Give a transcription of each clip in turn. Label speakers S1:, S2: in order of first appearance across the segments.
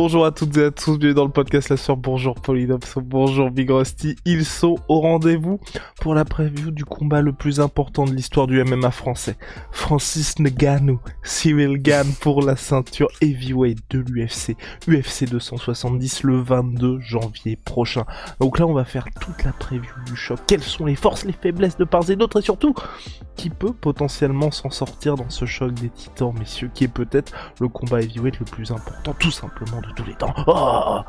S1: Bonjour à toutes et à tous, bienvenue dans le podcast La Soeur, bonjour Polydops, bonjour Big Rusty, ils sont au rendez-vous pour la preview du combat le plus important de l'histoire du MMA français. Francis Ngannou, Cyril Gann pour la ceinture heavyweight de l'UFC, UFC 270 le 22 janvier prochain. Donc là on va faire toute la preview du choc, quelles sont les forces, les faiblesses de part et d'autre et surtout qui peut potentiellement s'en sortir dans ce choc des titans messieurs, qui est peut-être le combat heavyweight le plus important tout simplement tous les temps. Oh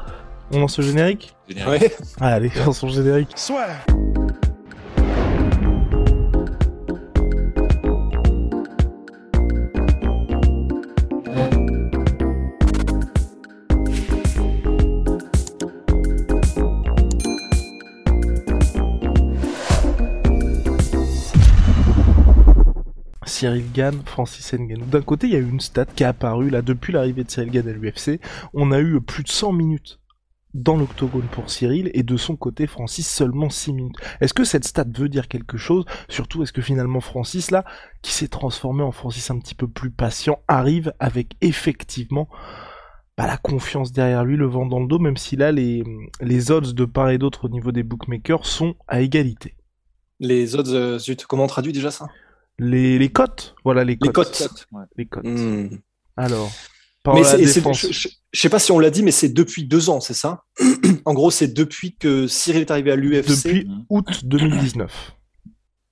S1: On lance le générique
S2: Générique.
S3: Ouais.
S1: Allez, lance le générique.
S3: Soit.
S1: Cyril Gann, Francis Ngannou. D'un côté, il y a eu une stat qui est apparue là depuis l'arrivée de Cyril Gann à l'UFC. On a eu plus de 100 minutes dans l'octogone pour Cyril et de son côté Francis seulement 6 minutes. Est-ce que cette stat veut dire quelque chose? Surtout est-ce que finalement Francis là, qui s'est transformé en Francis un petit peu plus patient, arrive avec effectivement bah, la confiance derrière lui, le vent dans le dos, même si là les, odds de part et d'autre au niveau des bookmakers sont à égalité?
S3: Les odds, euh, zut, comment on traduit déjà ça?
S1: Les, les cotes Voilà les
S3: Les
S1: cotes.
S3: cotes.
S2: Ouais.
S1: Les cotes.
S3: Hmm.
S1: Alors, par
S3: Mais
S1: la défense.
S3: je, je- je sais pas si on l'a dit, mais c'est depuis deux ans, c'est ça? En gros, c'est depuis que Cyril est arrivé à l'UFC.
S1: depuis
S2: Mhm.
S1: août 2019.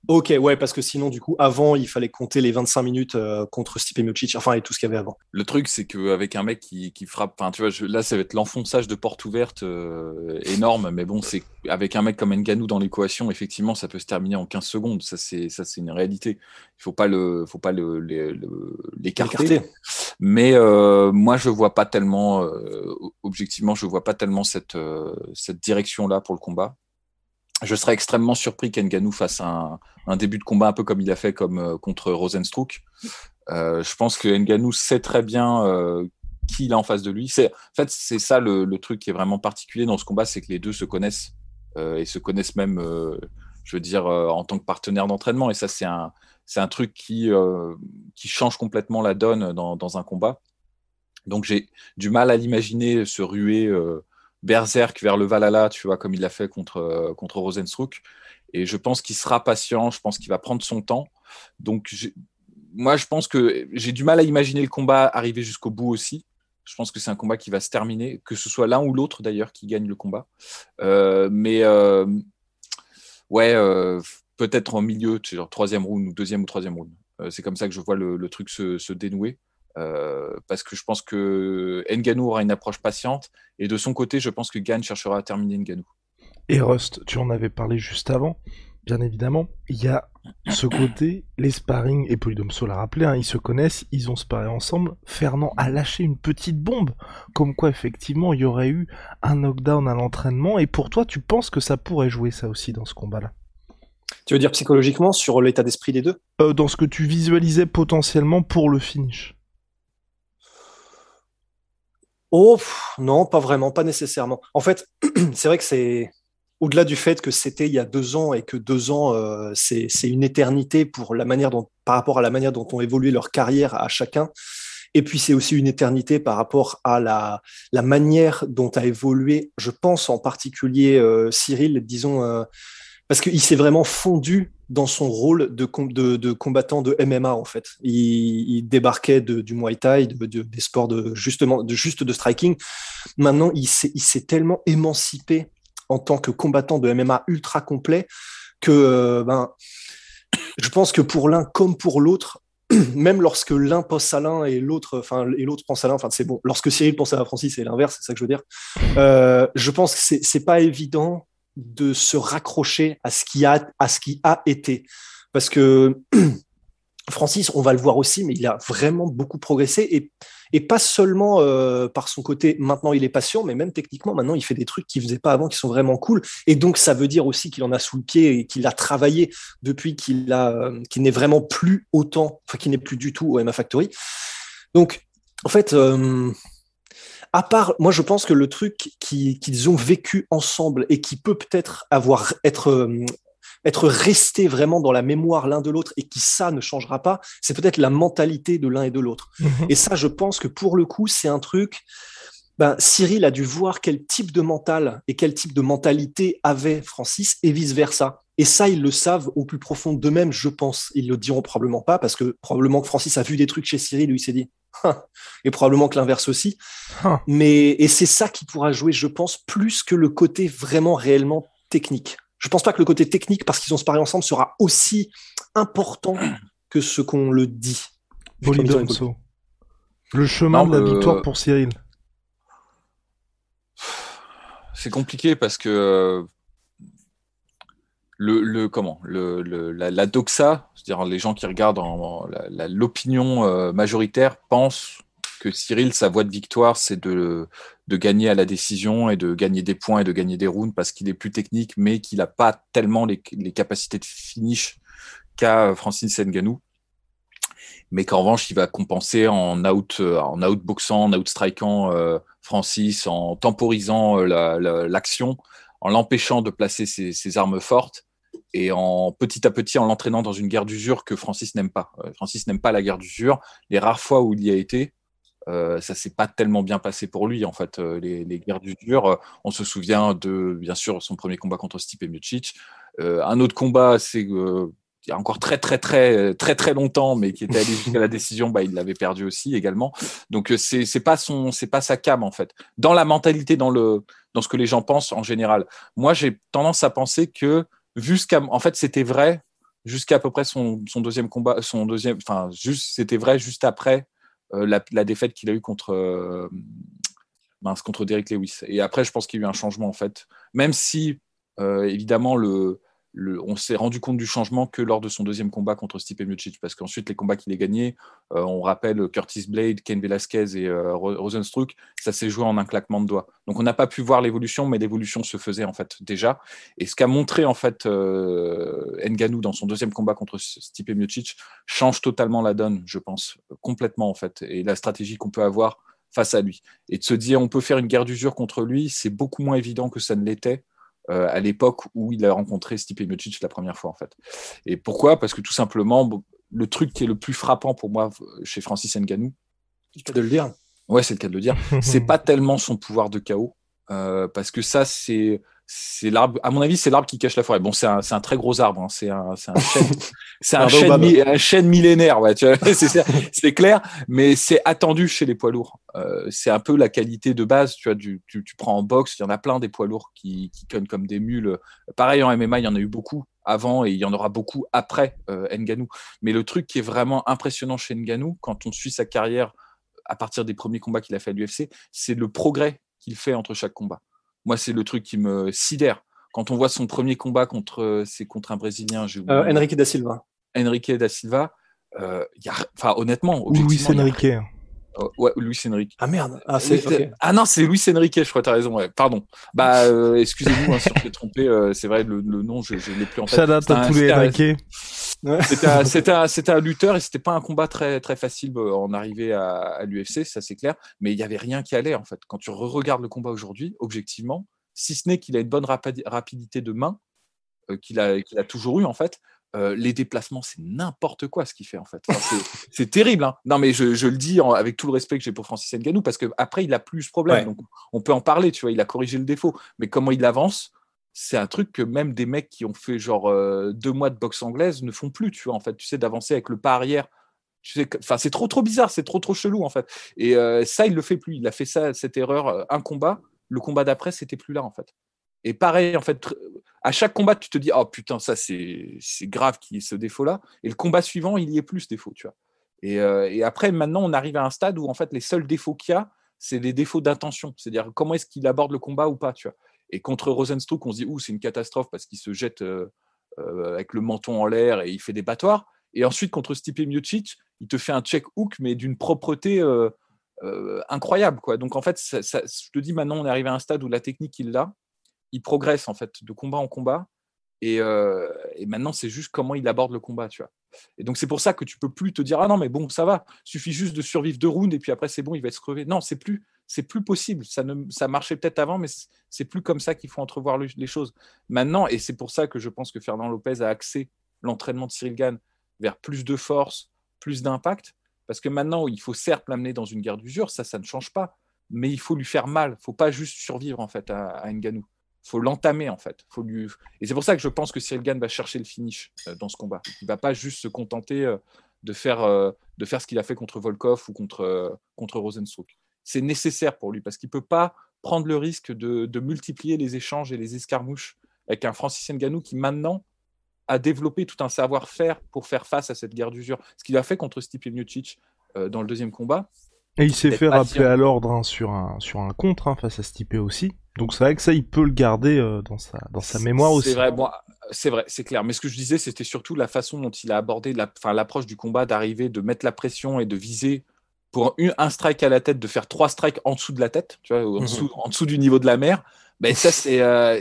S3: Ok, ouais, parce que sinon, du coup, avant, il fallait compter les 25 minutes euh, contre Stipe Miocic, enfin, et tout ce qu'il y avait avant.
S2: Le truc, c'est qu'avec un mec qui, qui frappe, enfin, tu vois, je- là, ça va être l'enfonçage de porte ouverte euh, énorme, mais bon, c'est avec un mec comme Ngannou dans l'équation, effectivement, ça peut se terminer en 15 secondes. Ça, c'est ça, c'est une réalité. Il faut pas le, faut pas le, l'écarter. Mais euh, moi, je vois pas tellement, euh, objectivement, je vois pas tellement cette, cette direction-là pour le combat. Je serais extrêmement surpris qu'Ngannou fasse un, début de combat un peu comme il a fait euh, contre Rosenstruck. Euh, je pense que Ngannou sait très bien euh, qui il a en face de lui. C'est, en fait, c'est ça le, truc qui est vraiment particulier dans ce combat, c'est que les deux se connaissent euh, et se connaissent même, je veux dire, en tant que partenaire d'entraînement. Et ça, c'est un, un truc qui, change complètement la donne dans, un combat. Donc j'ai du mal à l'imaginer se ruer berserk vers le Valhalla, tu vois, comme il l'a fait contre, euh, contre Rosenstruck. Et je pense qu'il sera patient, je pense qu'il va prendre son temps. Donc moi, je pense que j'ai du mal à imaginer le combat arriver jusqu'au bout aussi. Je pense que c'est un combat qui va se terminer, que ce soit l'un ou l'autre d'ailleurs qui gagne le combat. Euh, mais euh, ouais, euh, peut-être en milieu, genre troisième round ou deuxième ou troisième round. C'est comme ça que je vois le, le truc se, se dénouer. Euh, parce que je pense que Ngannou aura une approche patiente et de son côté, je pense que Gann cherchera à terminer Ngannou.
S1: Et Rust, tu en avais parlé juste avant, bien évidemment. Il y a ce côté, les sparring, et Polydomso l'a rappelé, hein, ils se connaissent, ils ont sparé ensemble. Fernand a lâché une petite bombe, comme quoi effectivement il y aurait eu un knockdown à l'entraînement. Et pour toi, tu penses que ça pourrait jouer ça aussi dans ce combat-là?
S3: Tu veux dire psychologiquement sur l'état d'esprit des deux?
S1: Euh, Dans ce que tu visualisais potentiellement pour le finish
S3: Oh, non, pas vraiment, pas nécessairement. En fait, c'est vrai que c'est au-delà du fait que c'était il y a deux ans et que deux ans, euh, c'est une éternité par rapport à la manière dont ont évolué leur carrière à chacun. Et puis c'est aussi une éternité par rapport à la, la manière dont a évolué, je pense en particulier euh, Cyril, disons, euh, parce qu'il s'est vraiment fondu dans son rôle de, com- de, de combattant de MMA en fait. Il, débarquait du Muay Thai, de, de- des sports de justement juste de striking. Maintenant, il s'est tellement émancipé en tant que combattant de MMA ultra complet que euh, ben je pense que pour l'un comme pour l'autre, même lorsque l'un pense à l'un et l'autre, enfin et l'autre pense à l'un, enfin c'est bon. Lorsque Cyril pense à Francis, c'est l'inverse, c'est ça que je veux dire. Euh, je pense que c'est pas évident de se raccrocher à ce qui a à ce qui a été, parce que Francis, on va le voir aussi, mais il a vraiment beaucoup progressé et Et pas seulement euh, par son côté, maintenant il est patient, mais même techniquement, maintenant il fait des trucs qu'il faisait pas avant qui sont vraiment cool. Et donc ça veut dire aussi qu'il en a sous le pied et qu'il a travaillé depuis qu'il a, euh, qu'il n'est vraiment plus autant, enfin qu'il n'est plus du tout au MA Factory. Donc, en fait, euh, à part, moi je pense que le truc qu'ils ont vécu ensemble et qui peut peut-être avoir être être resté vraiment dans la mémoire l'un de l'autre et qui ça ne changera pas, c'est peut-être la mentalité de l'un et de l'autre. Mhm. Et ça, je pense que pour le coup, c'est un truc. Ben, Cyril a dû voir quel type de mental et quel type de mentalité avait Francis et vice versa. Et ça, ils le savent au plus profond d'eux-mêmes, je pense. Ils le diront probablement pas parce que probablement que Francis a vu des trucs chez Cyril où il s'est dit, hein, et probablement que l'inverse aussi. Hein. Mais et c'est ça qui pourra jouer, je pense, plus que le côté vraiment réellement technique. Je pense pas que le côté technique, parce qu'ils ont sparé ensemble, sera aussi important que ce qu'on le dit.
S1: Le chemin de la victoire pour Cyril.
S2: C'est compliqué parce que euh, le, le comment le, la, doxa, c'est-à-dire les gens qui regardent l'opinion euh, majoritaire pensent que Cyril, sa voie de victoire, c'est de, de gagner à la décision et de gagner des points et de gagner des rounds parce qu'il est plus technique, mais qu'il n'a pas tellement les, les, capacités de finish qu'a Francis Nganou. Mais qu'en revanche, il va compenser en out, en outboxant, en outstrikant euh, Francis, en temporisant euh, l'action, en l'empêchant de placer ses, ses, armes fortes et en petit à petit en l'entraînant dans une guerre d'usure que Francis n'aime pas. Euh, Francis n'aime pas la guerre d'usure. Les rares fois où il y a été, euh, ça s'est pas tellement bien passé pour lui en fait. Euh, les, guerres du dur, euh, on se souvient de bien sûr son premier combat contre Stipe Miocic. un autre combat, c'est il y a encore très très très très très longtemps, mais qui était allé jusqu'à la décision, bah, il l'avait perdu aussi également. Donc c'est c'est pas son c'est pas sa cam en fait. Dans la mentalité, dans le dans ce que les gens pensent en général. Moi j'ai tendance à penser que jusqu'à en fait c'était vrai jusqu'à à peu près son, deuxième combat, son deuxième, enfin juste c'était vrai juste après euh, la, défaite qu'il a eue contre, euh, contre Derek Lewis. Et après, je pense qu'il y a eu un changement en fait. Même si, euh, évidemment, le, on s'est rendu compte du changement que lors de son deuxième combat contre Stipe Miocic, parce qu'ensuite les combats qu'il a gagnés, euh, on rappelle Curtis Blade, Ken Velasquez et euh, Rosenstruck, ça s'est joué en un claquement de doigts. Donc on n'a pas pu voir l'évolution, mais l'évolution se faisait en fait déjà. Et ce qu'a montré en fait euh, Nganou dans son deuxième combat contre Stipe Miocic change totalement la donne, je pense, complètement en fait, et la stratégie qu'on peut avoir face à lui. Et de se dire on peut faire une guerre d'usure contre lui, c'est beaucoup moins évident que ça ne l'était euh, à l'époque où il a rencontré Stipe Miocic la première fois en fait. Et pourquoi? Parce que tout simplement, le truc qui est le plus frappant pour moi chez Francis Ngannou,
S3: c'est de le dire.
S2: Ouais, c'est le cas de le dire. c'est pas tellement son pouvoir de chaos, euh, parce que ça, c'est c'est l'arbre, à mon avis, c'est l'arbre qui cache la forêt. Bon, c'est un, un, très gros arbre, hein. c'est un, un, chêne, c'est un, chêne, un chêne millénaire, ouais, c'est clair, mais c'est attendu chez les poids lourds. Euh, c'est un peu la qualité de base, tu vois, du, tu, tu, prends en boxe, il y en a plein des poids lourds qui, qui connent comme des mules. Pareil en MMA, il y en a eu beaucoup avant et il y en aura beaucoup après euh, Nganou. Mais le truc qui est vraiment impressionnant chez Nganou, quand on suit sa carrière à partir des premiers combats qu'il a fait à l'UFC, c'est le progrès qu'il fait entre chaque combat. Moi, c'est le truc qui me sidère. Quand on voit son premier combat contre, euh, c'est contre un Brésilien.
S3: Euh, Enrique da Silva.
S2: Enrique da Silva. Euh, y a, enfin, honnêtement,
S1: Luis Enrique.
S2: Oh, ouais, Luis Enrique.
S3: Ah merde.
S2: Ah, ah non, c'est Luis Enrique, je crois, tu as raison. Ouais. Pardon. Bah, euh, excusez-nous hein, si on s'est trompé. c'est vrai, le, nom, je ne l'ai plus en tête.
S1: Shout à tous les Enrique.
S2: C'était un, un, lutteur et c'était pas un combat très, très facile en arrivée à, à l'UFC, ça c'est clair. Mais il y avait rien qui allait en fait. Quand tu re-regardes le combat aujourd'hui, objectivement, si ce n'est qu'il a une bonne rapidité de main, euh, qu'il a, qu'il a toujours eu en fait, euh, les déplacements, c'est n'importe quoi ce qu'il fait en fait. c'est terrible. Hein. Non, mais je, je le dis avec tout le respect que j'ai pour Francis Ngannou parce qu'après, il a plus ce problème. Donc, on peut en parler, tu vois, il a corrigé le défaut. Mais comment il avance, c'est un truc que même des mecs qui ont fait genre euh, deux mois de boxe anglaise ne font plus, tu vois, en fait. Tu sais, d'avancer avec le pas arrière. Tu sais, enfin, c'est trop, trop bizarre, c'est trop, trop chelou, en fait. Et ça, il le fait plus. Il a fait ça, cette erreur, un combat le combat d'après, c'était plus là, en fait. Et pareil, en fait, à chaque combat, tu te dis, oh putain, ça, c'est grave qu'il y ait ce défaut-là. Et le combat suivant, il y est plus ce défaut, tu vois. Et, euh, et, après, maintenant, on arrive à un stade où, en fait, les seuls défauts qu'il y a, c'est des défauts d'intention. C'est-à-dire, comment est-ce qu'il aborde le combat ou pas, tu vois. Et contre Rosenstruck, on se dit, ouh, c'est une catastrophe parce qu'il se jette euh, euh, avec le menton en l'air et il fait des battoirs. Et ensuite, contre Stipe Miocic, il te fait un check hook, mais d'une propreté incroyable. Quoi. Donc en fait, je te dis maintenant, on est arrivé à un stade où la technique, il l'a. Il progresse en fait de combat en combat. Et, et maintenant, c'est juste comment il aborde le combat, tu vois. Et donc, c'est pour ça que tu peux plus te dire Ah non, mais bon, ça va, suffit juste de survivre deux rounds et puis après, c'est bon, il va être crevé. Non, c'est plus, c'est plus possible. Ça, ne, ça marchait peut-être avant, mais c'est plus comme ça qu'il faut entrevoir les choses. Maintenant, et c'est pour ça que je pense que Fernand Lopez a axé l'entraînement de Cyril Gann vers plus de force, plus d'impact, parce que maintenant, il faut certes l'amener dans une guerre d'usure, ça, ça ne change pas, mais il faut lui faire mal. Il faut pas juste survivre en fait à, à Nganou faut l'entamer en fait. Faut lui... Et c'est pour ça que je pense que Cyril Gann va chercher le finish euh, dans ce combat. Il va pas juste se contenter euh, de, faire, euh, de faire ce qu'il a fait contre Volkov ou contre, contre Rosenstruck. C'est nécessaire pour lui parce qu'il peut pas prendre le risque de, multiplier les échanges et les escarmouches avec un Francis Ngannou qui maintenant a développé tout un savoir-faire pour faire face à cette guerre d'usure. Ce qu'il a fait contre Stipe Miocic dans le deuxième combat.
S1: Et il s'est fait rappeler à l'ordre hein, sur, un, sur un contre hein, face à Stipe aussi. Donc c'est vrai que ça, il peut le garder euh, dans, sa, dans sa mémoire aussi.
S2: C'est vrai, bon, c'est vrai, c'est clair. Mais ce que je disais, c'était surtout la façon dont il a abordé l'approche du combat, d'arriver, de mettre la pression et de viser pour un strike à la tête, de faire trois strikes en dessous de la tête, tu vois, en, mhm. dessous, en dessous du niveau de la mer. Ben ça, c'est, euh,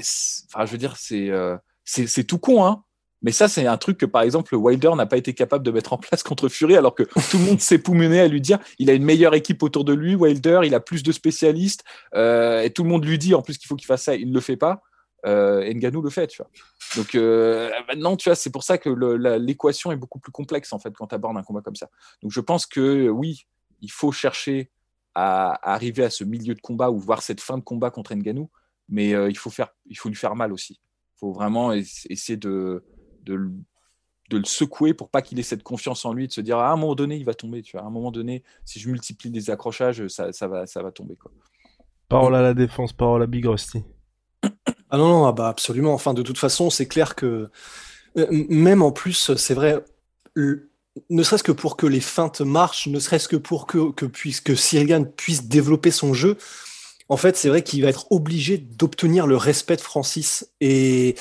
S2: enfin, je veux dire, c'est, euh, c'est tout con, hein. Mais ça, c'est un truc que, par exemple, Wilder n'a pas été capable de mettre en place contre Fury, alors que tout le monde s'est poumené à lui dire il a une meilleure équipe autour de lui, Wilder, il a plus de spécialistes, euh, et tout le monde lui dit en plus qu'il faut qu'il fasse ça, il ne le fait pas. Euh, Nganou le fait, tu vois. Donc euh, maintenant, tu vois, c'est pour ça que l'équation est beaucoup plus complexe en fait quand tu abordes un combat comme ça. Donc je pense que oui, il faut chercher à, arriver à ce milieu de combat ou voir cette fin de combat contre Nganou, mais euh, il faut faire, il faut lui faire mal aussi. Il faut vraiment essayer de de, de le secouer pour pas qu'il ait cette confiance en lui, de se dire ah, à un moment donné, il va tomber. Tu vois, à un moment donné, si je multiplie les accrochages, ça, ça, va, ça va tomber. Quoi.
S1: Parole à la défense, parole à Big Rusty.
S3: Ah non, non, ah bah absolument. Enfin, de toute façon, c'est clair que euh, même en plus, c'est vrai, ne serait-ce que pour que les feintes marchent, ne serait-ce que pour que, que, puisse, que puisse développer son jeu, en fait, c'est vrai qu'il va être obligé d'obtenir le respect de Francis. Et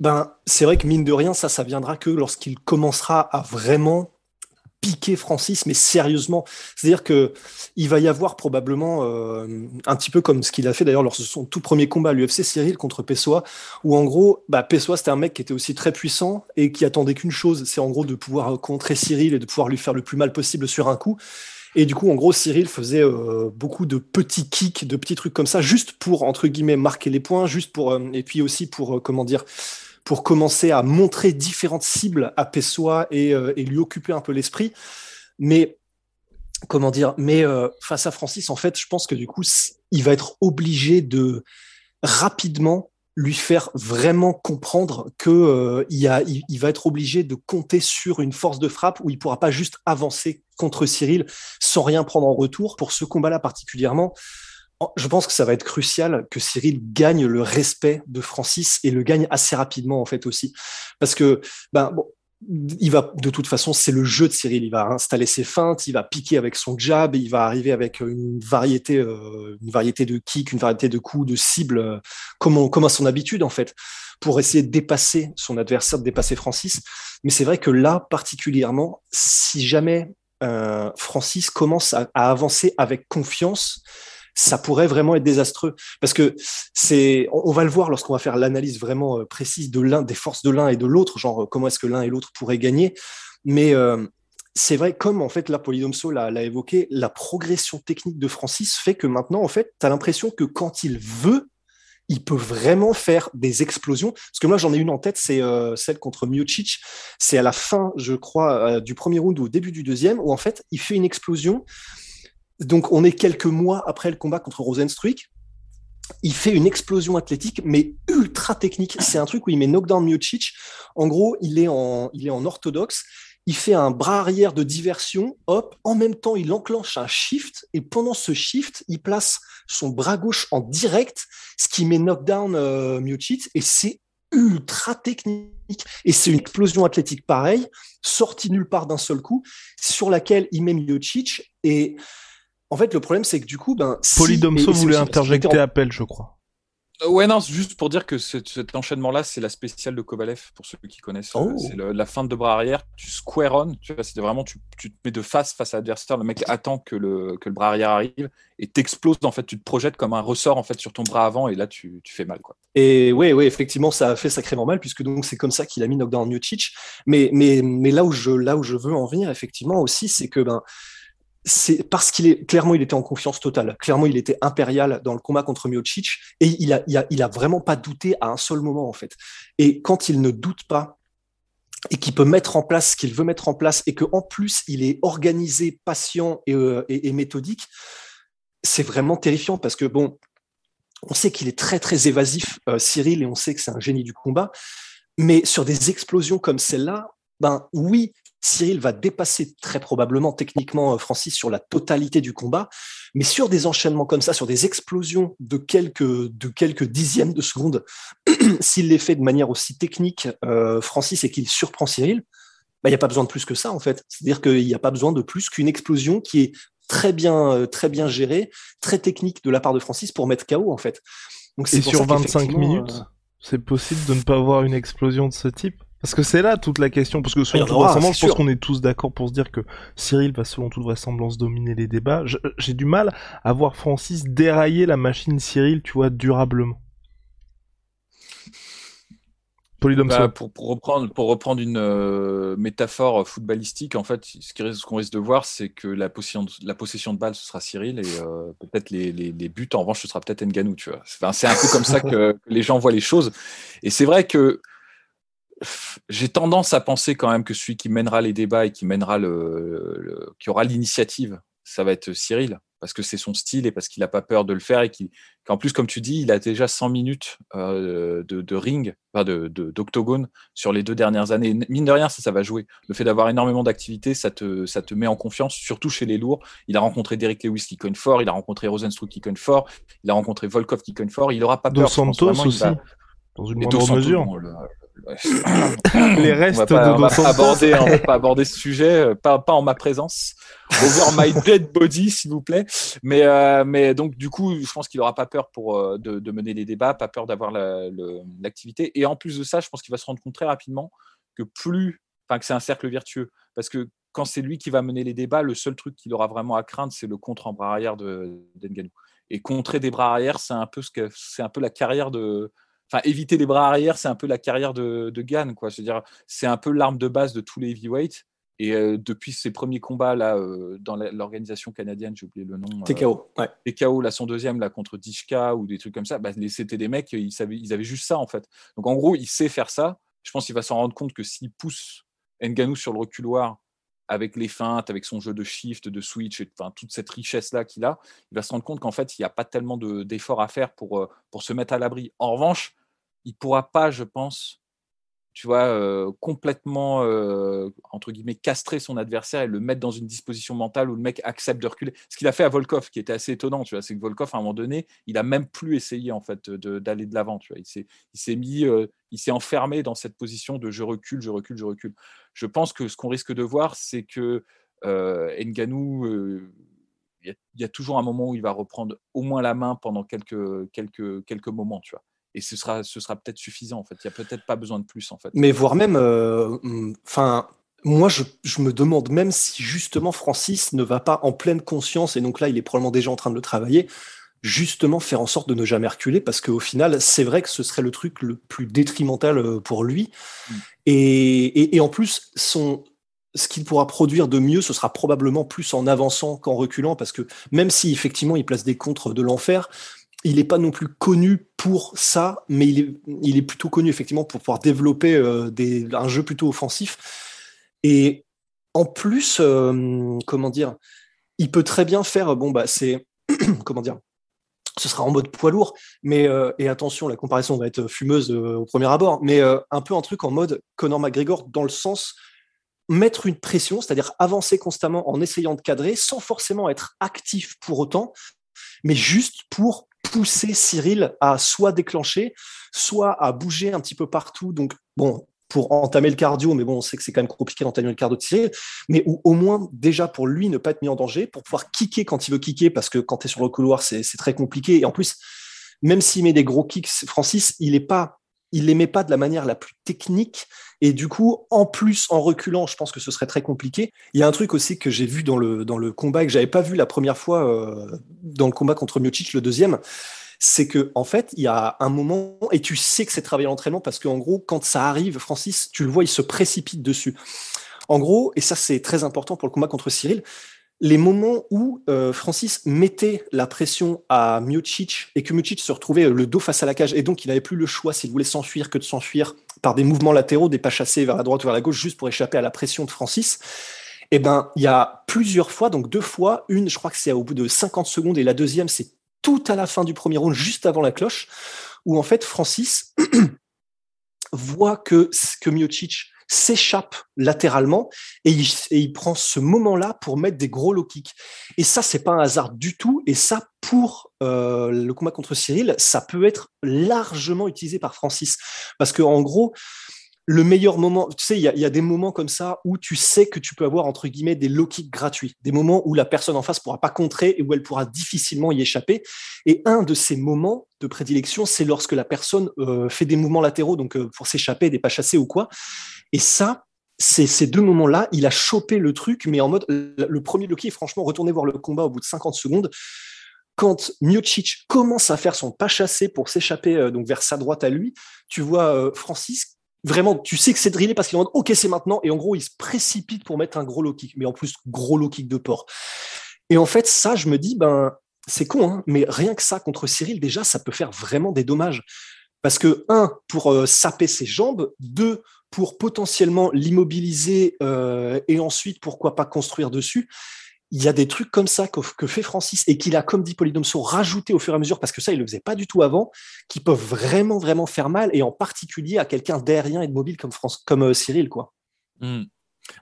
S3: ben, c'est vrai que mine de rien, ça, ça viendra que lorsqu'il commencera à vraiment piquer Francis, mais sérieusement. C'est-à-dire que il va y avoir probablement euh, un petit peu comme ce qu'il a fait d'ailleurs lors de son tout premier combat à l'UFC Cyril contre Pessoa, où en gros, bah, Pessoa c'était un mec qui était aussi très puissant et qui attendait qu'une chose, c'est en gros de pouvoir contrer Cyril et de pouvoir lui faire le plus mal possible sur un coup. Et du coup, en gros, Cyril faisait euh, beaucoup de petits kicks, de petits trucs comme ça, juste pour entre guillemets marquer les points, juste pour euh, et puis aussi pour comment dire pour commencer à montrer différentes cibles à Pessoa et, euh, et lui occuper un peu l'esprit. Mais comment dire Mais euh, face à Francis, en fait, je pense que du coup, il va être obligé de rapidement lui faire vraiment comprendre que euh, il, va être obligé de compter sur une force de frappe où il pourra pas juste avancer contre Cyril sans rien prendre en retour. Pour ce combat-là particulièrement, je pense que ça va être crucial que Cyril gagne le respect de Francis et le gagne assez rapidement en fait aussi, parce que ben bon, il va de toute façon c'est le jeu de Cyril, il va installer ses feintes, il va piquer avec son jab, il va arriver avec une variété, euh, une variété de kicks, une variété de coups, de cibles, euh, comme, comme à son habitude en fait, pour essayer de dépasser son adversaire, de dépasser Francis. Mais c'est vrai que là particulièrement, si jamais euh, Francis commence à avancer avec confiance ça pourrait vraiment être désastreux parce que c'est, on, va le voir lorsqu'on va faire l'analyse vraiment euh, précise de l'un, des forces de l'un et de l'autre, genre euh, comment est-ce que l'un et l'autre pourraient gagner. Mais euh, c'est vrai, comme en fait la Polydomso l'a, évoqué, la progression technique de Francis fait que maintenant, en fait, tu as l'impression que quand il veut, il peut vraiment faire des explosions. Parce que moi, j'en ai une en tête, c'est celle contre Miocic. C'est à la fin, je crois, du premier round ou au début du deuxième, où en fait, il fait une explosion donc, on est quelques mois après le combat contre Rosenstruik. Il fait une explosion athlétique, mais ultra technique. C'est un truc où il met knockdown Miocic. En gros, il est en, il est orthodoxe. Il fait un bras arrière de diversion. Hop. En même temps, il enclenche un shift. Et pendant ce shift, il place son bras gauche en direct, ce qui met knockdown euh, Miocic. Et c'est ultra technique. Et c'est une explosion athlétique pareille, sortie nulle part d'un seul coup, sur laquelle il met Miocic. Et en fait, le problème, c'est que du coup, ben.
S1: Polydomso voulait interjecter appel, je crois.
S2: Euh, ouais, non, juste pour dire que cet enchaînement-là, c'est la spéciale de Kovalev, pour ceux qui connaissent.
S3: Oh.
S2: C'est la fin de bras arrière, tu square on, tu vois, c'était vraiment, tu, tu, te mets de face face à l'adversaire, le mec attend que le, que le bras arrière arrive et t'exploses, en fait, tu te projettes comme un ressort, en fait, sur ton bras avant et là, tu, tu fais mal, quoi.
S3: Et oui, oui, effectivement, ça a fait sacrément mal, puisque donc c'est comme ça qu'il a mis knockdown Miocic. Mais, mais, mais là, où je, là où je veux en venir, effectivement, aussi, c'est que, ben, c'est parce qu'il est clairement il était en confiance totale. Clairement, il était impérial dans le combat contre Miocic et il a, il a, il a vraiment pas douté à un seul moment en fait. Et quand il ne doute pas et qu'il peut mettre en place ce qu'il veut mettre en place et que en plus il est organisé, patient et, euh, méthodique, c'est vraiment terrifiant parce que bon, on sait qu'il est très très évasif, euh, Cyril, et on sait que c'est un génie du combat. Mais sur des explosions comme celle-là, ben oui, Cyril va dépasser très probablement techniquement euh, Francis sur la totalité du combat, mais sur des enchaînements comme ça, sur des explosions de quelques, de quelques dixièmes de seconde, s'il les fait de manière aussi technique, euh, Francis, et qu'il surprend Cyril, bah, il n'y a pas besoin de plus que ça en fait. C'est-à-dire qu'il n'y a pas besoin de plus qu'une explosion qui est très bien, euh, très bien gérée, très technique de la part de Francis pour mettre KO en fait.
S1: Donc, et sur 25 minutes, euh... c'est possible de ne pas avoir une explosion de ce type? Parce que c'est là toute la question, parce que selon toute vraisemblance, je pense qu'on est tous d'accord pour se dire que Cyril va selon toute vraisemblance dominer les débats. J'ai du mal à voir Francis dérailler la machine Cyril, tu vois, durablement.
S2: Bah, pour, pour, reprendre, pour reprendre une euh, métaphore footballistique, en fait, ce qu'on risque, risque de voir, c'est que la possession, de, la possession de balle, ce sera Cyril, et euh, peut-être les, les, les, buts, en revanche, ce sera peut-être Nganou, tu vois. Enfin, c'est un peu comme ça que, que les gens voient les choses. Et c'est vrai que j'ai tendance à penser quand même que celui qui mènera les débats et qui mènera le, le qui aura l'initiative, ça va être Cyril, parce que c'est son style et parce qu'il n'a pas peur de le faire et qu'en plus, comme tu dis, il a déjà 100 minutes euh, de, de, ring, enfin de d'octogone sur les deux dernières années. Mine de rien, ça, ça va jouer. Le fait d'avoir énormément d'activités, ça te, ça te met en confiance, surtout chez les lourds. Il a rencontré Derek Lewis qui cogne fort, il a renconré Rosenstruck qui cogne fort, il a rencontré Volkov qui cogne fort. Il n'aura pas peur.
S1: Dos Santos aussi, va... dans une moindre mesure.
S2: Bon, le,
S1: les restes
S2: pas,
S1: de
S2: on va pas aborder, on va pas aborder ce sujet, euh, pas, pas en ma présence. Over my dead body, s'il vous plaît. Mais, euh, mais donc, du coup, je pense qu'il aura pas peur pour, euh, de, de, mener les débats, pas peur d'avoir l'activité. La, et en plus de ça, je pense qu'il va se rendre compte très rapidement que plus, enfin, que c'est un cercle vertueux. Parce que quand c'est lui qui va mener les débats, le seul truc qu'il aura vraiment à craindre, c'est le contre en bras arrière de d'Enganou. Et contrer des bras arrière, c'est un peu ce que, c'est un peu la carrière de, enfin éviter les bras arrière, c'est un peu la carrière de, de Gann, quoi. C'est-à-dire, c'est un peu l'arme de base de tous les heavyweights. Et euh, depuis ses premiers combats là euh, dans l'organisation canadienne, j'ai oublié le nom.
S3: TKO,
S2: euh, ouais. TKO, là son deuxième là contre Dishka ou des trucs comme ça. Bah, c'était des mecs, ils, savaient, ils avaient juste ça en fait. Donc en gros, il sait faire ça. Je pense qu'il va s'en rendre compte que s'il pousse Nganou sur le reculoir avec les feintes, avec son jeu de shift, de switch, et, enfin, toute cette richesse-là qu'il a, il va se rendre compte qu'en fait, il n'y a pas tellement d'efforts à faire pour, pour se mettre à l'abri. En revanche, il pourra pas, je pense, tu vois, euh, complètement, euh, entre guillemets, castrer son adversaire et le mettre dans une disposition mentale où le mec accepte de reculer. Ce qu'il a fait à Volkov, qui était assez étonnant, tu vois, c'est que Volkov, à un moment donné, il a même plus essayé, en fait, d'aller de l'avant. Il s'est mis, euh, il s'est enfermé dans cette position de je recule, je recule, je recule. Je pense que ce qu'on risque de voir, c'est que Nganou, il y, a toujours un moment où il va reprendre au moins la main pendant quelques moments, tu vois et ce sera, ce sera peut-être suffisant en fait. Il n'y a peut-être pas besoin de plus en fait.
S3: Mais voire même, enfin, euh, moi je, je, me demande même si justement Francis ne va pas en pleine conscience, et donc là il est probablement déjà en train de le travailler, justement faire en sorte de ne jamais reculer, parce qu'au final c'est vrai que ce serait le truc le plus détrimental pour lui. Mmh. Et, et, et, en plus, son, ce qu'il pourra produire de mieux, ce sera probablement plus en avançant qu'en reculant, parce que même si effectivement il place des contres de l'enfer, il n'est pas non plus connu pour ça, mais il est, plutôt connu effectivement pour pouvoir développer euh, des, un jeu plutôt offensif. Et en plus, euh, comment dire, il peut très bien faire, bon, bah, c'est, comment dire, ce sera en mode poids lourd, mais, euh, et attention, la comparaison va être fumeuse euh, au premier abord, mais euh, un peu un truc en mode Conor McGregor dans le sens mettre une pression, c'est-à-dire avancer constamment en essayant de cadrer sans forcément être actif pour autant, mais juste pour pousser Cyril à soit déclencher, soit à bouger un petit peu partout. Donc, bon, pour entamer le cardio, mais bon, on sait que c'est quand même compliqué d'entamer le cardio de Cyril, mais ou, au moins déjà pour lui ne pas être mis en danger, pour pouvoir kicker quand il veut kicker, parce que quand tu es sur le couloir, c'est très compliqué. Et en plus, même s'il met des gros kicks, Francis, il est pas il les met pas de la manière la plus technique. Et du coup, en plus, en reculant, je pense que ce serait très compliqué. Il y a un truc aussi que j'ai vu dans le, dans le combat et que j'avais pas vu la première fois euh, dans le combat contre Miocic, le deuxième. C'est que, en fait, il y a un moment, et tu sais que c'est travaillé l'entraînement parce qu'en gros, quand ça arrive, Francis, tu le vois, il se précipite dessus. En gros, et ça c'est très important pour le combat contre Cyril, les moments où euh, Francis mettait la pression à Miocic et que Miocic se retrouvait le dos face à la cage et donc il n'avait plus le choix s'il voulait s'enfuir que de s'enfuir par des mouvements latéraux, des pas chassés vers la droite ou vers la gauche juste pour échapper à la pression de Francis. Eh ben, il y a plusieurs fois, donc deux fois, une, je crois que c'est au bout de 50 secondes et la deuxième, c'est tout à la fin du premier round, juste avant la cloche, où en fait Francis voit que, que Miocic s'échappe latéralement et il, prend ce moment-là pour mettre des gros low kicks. Et ça, c'est pas un hasard du tout. Et ça, pour euh, le combat contre Cyril, ça peut être largement utilisé par Francis. Parce que en gros, le meilleur moment, tu sais, il y, a des moments comme ça où tu sais que tu peux avoir entre guillemets des low kicks gratuits, des moments où la personne en face pourra pas contrer et où elle pourra difficilement y échapper. Et un de ces moments de prédilection, c'est lorsque la personne euh, fait des mouvements latéraux, donc euh, pour s'échapper, des pas chassés ou quoi. Et ça, ces deux moments-là, il a chopé le truc, mais en mode le premier kick, franchement, retournez voir le combat au bout de 50 secondes quand Miocic commence à faire son pas chassé pour s'échapper euh, donc vers sa droite à lui, tu vois Francis vraiment, tu sais que c'est drillé parce qu'il en ok, c'est maintenant. Et en gros, il se précipite pour mettre un gros low kick, mais en plus, gros low kick de port. Et en fait, ça, je me dis, ben, c'est con, hein, mais rien que ça contre Cyril, déjà, ça peut faire vraiment des dommages. Parce que, un, pour euh, saper ses jambes, deux, pour potentiellement l'immobiliser euh, et ensuite, pourquoi pas construire dessus il y a des trucs comme ça que, fait Francis et qu'il a, comme dit Polydomso, rajouté au fur et à mesure, parce que ça, il ne le faisait pas du tout avant, qui peuvent vraiment, vraiment faire mal, et en particulier à quelqu'un d'aérien et de mobile comme, France, comme euh, Cyril. quoi.
S2: Hmm.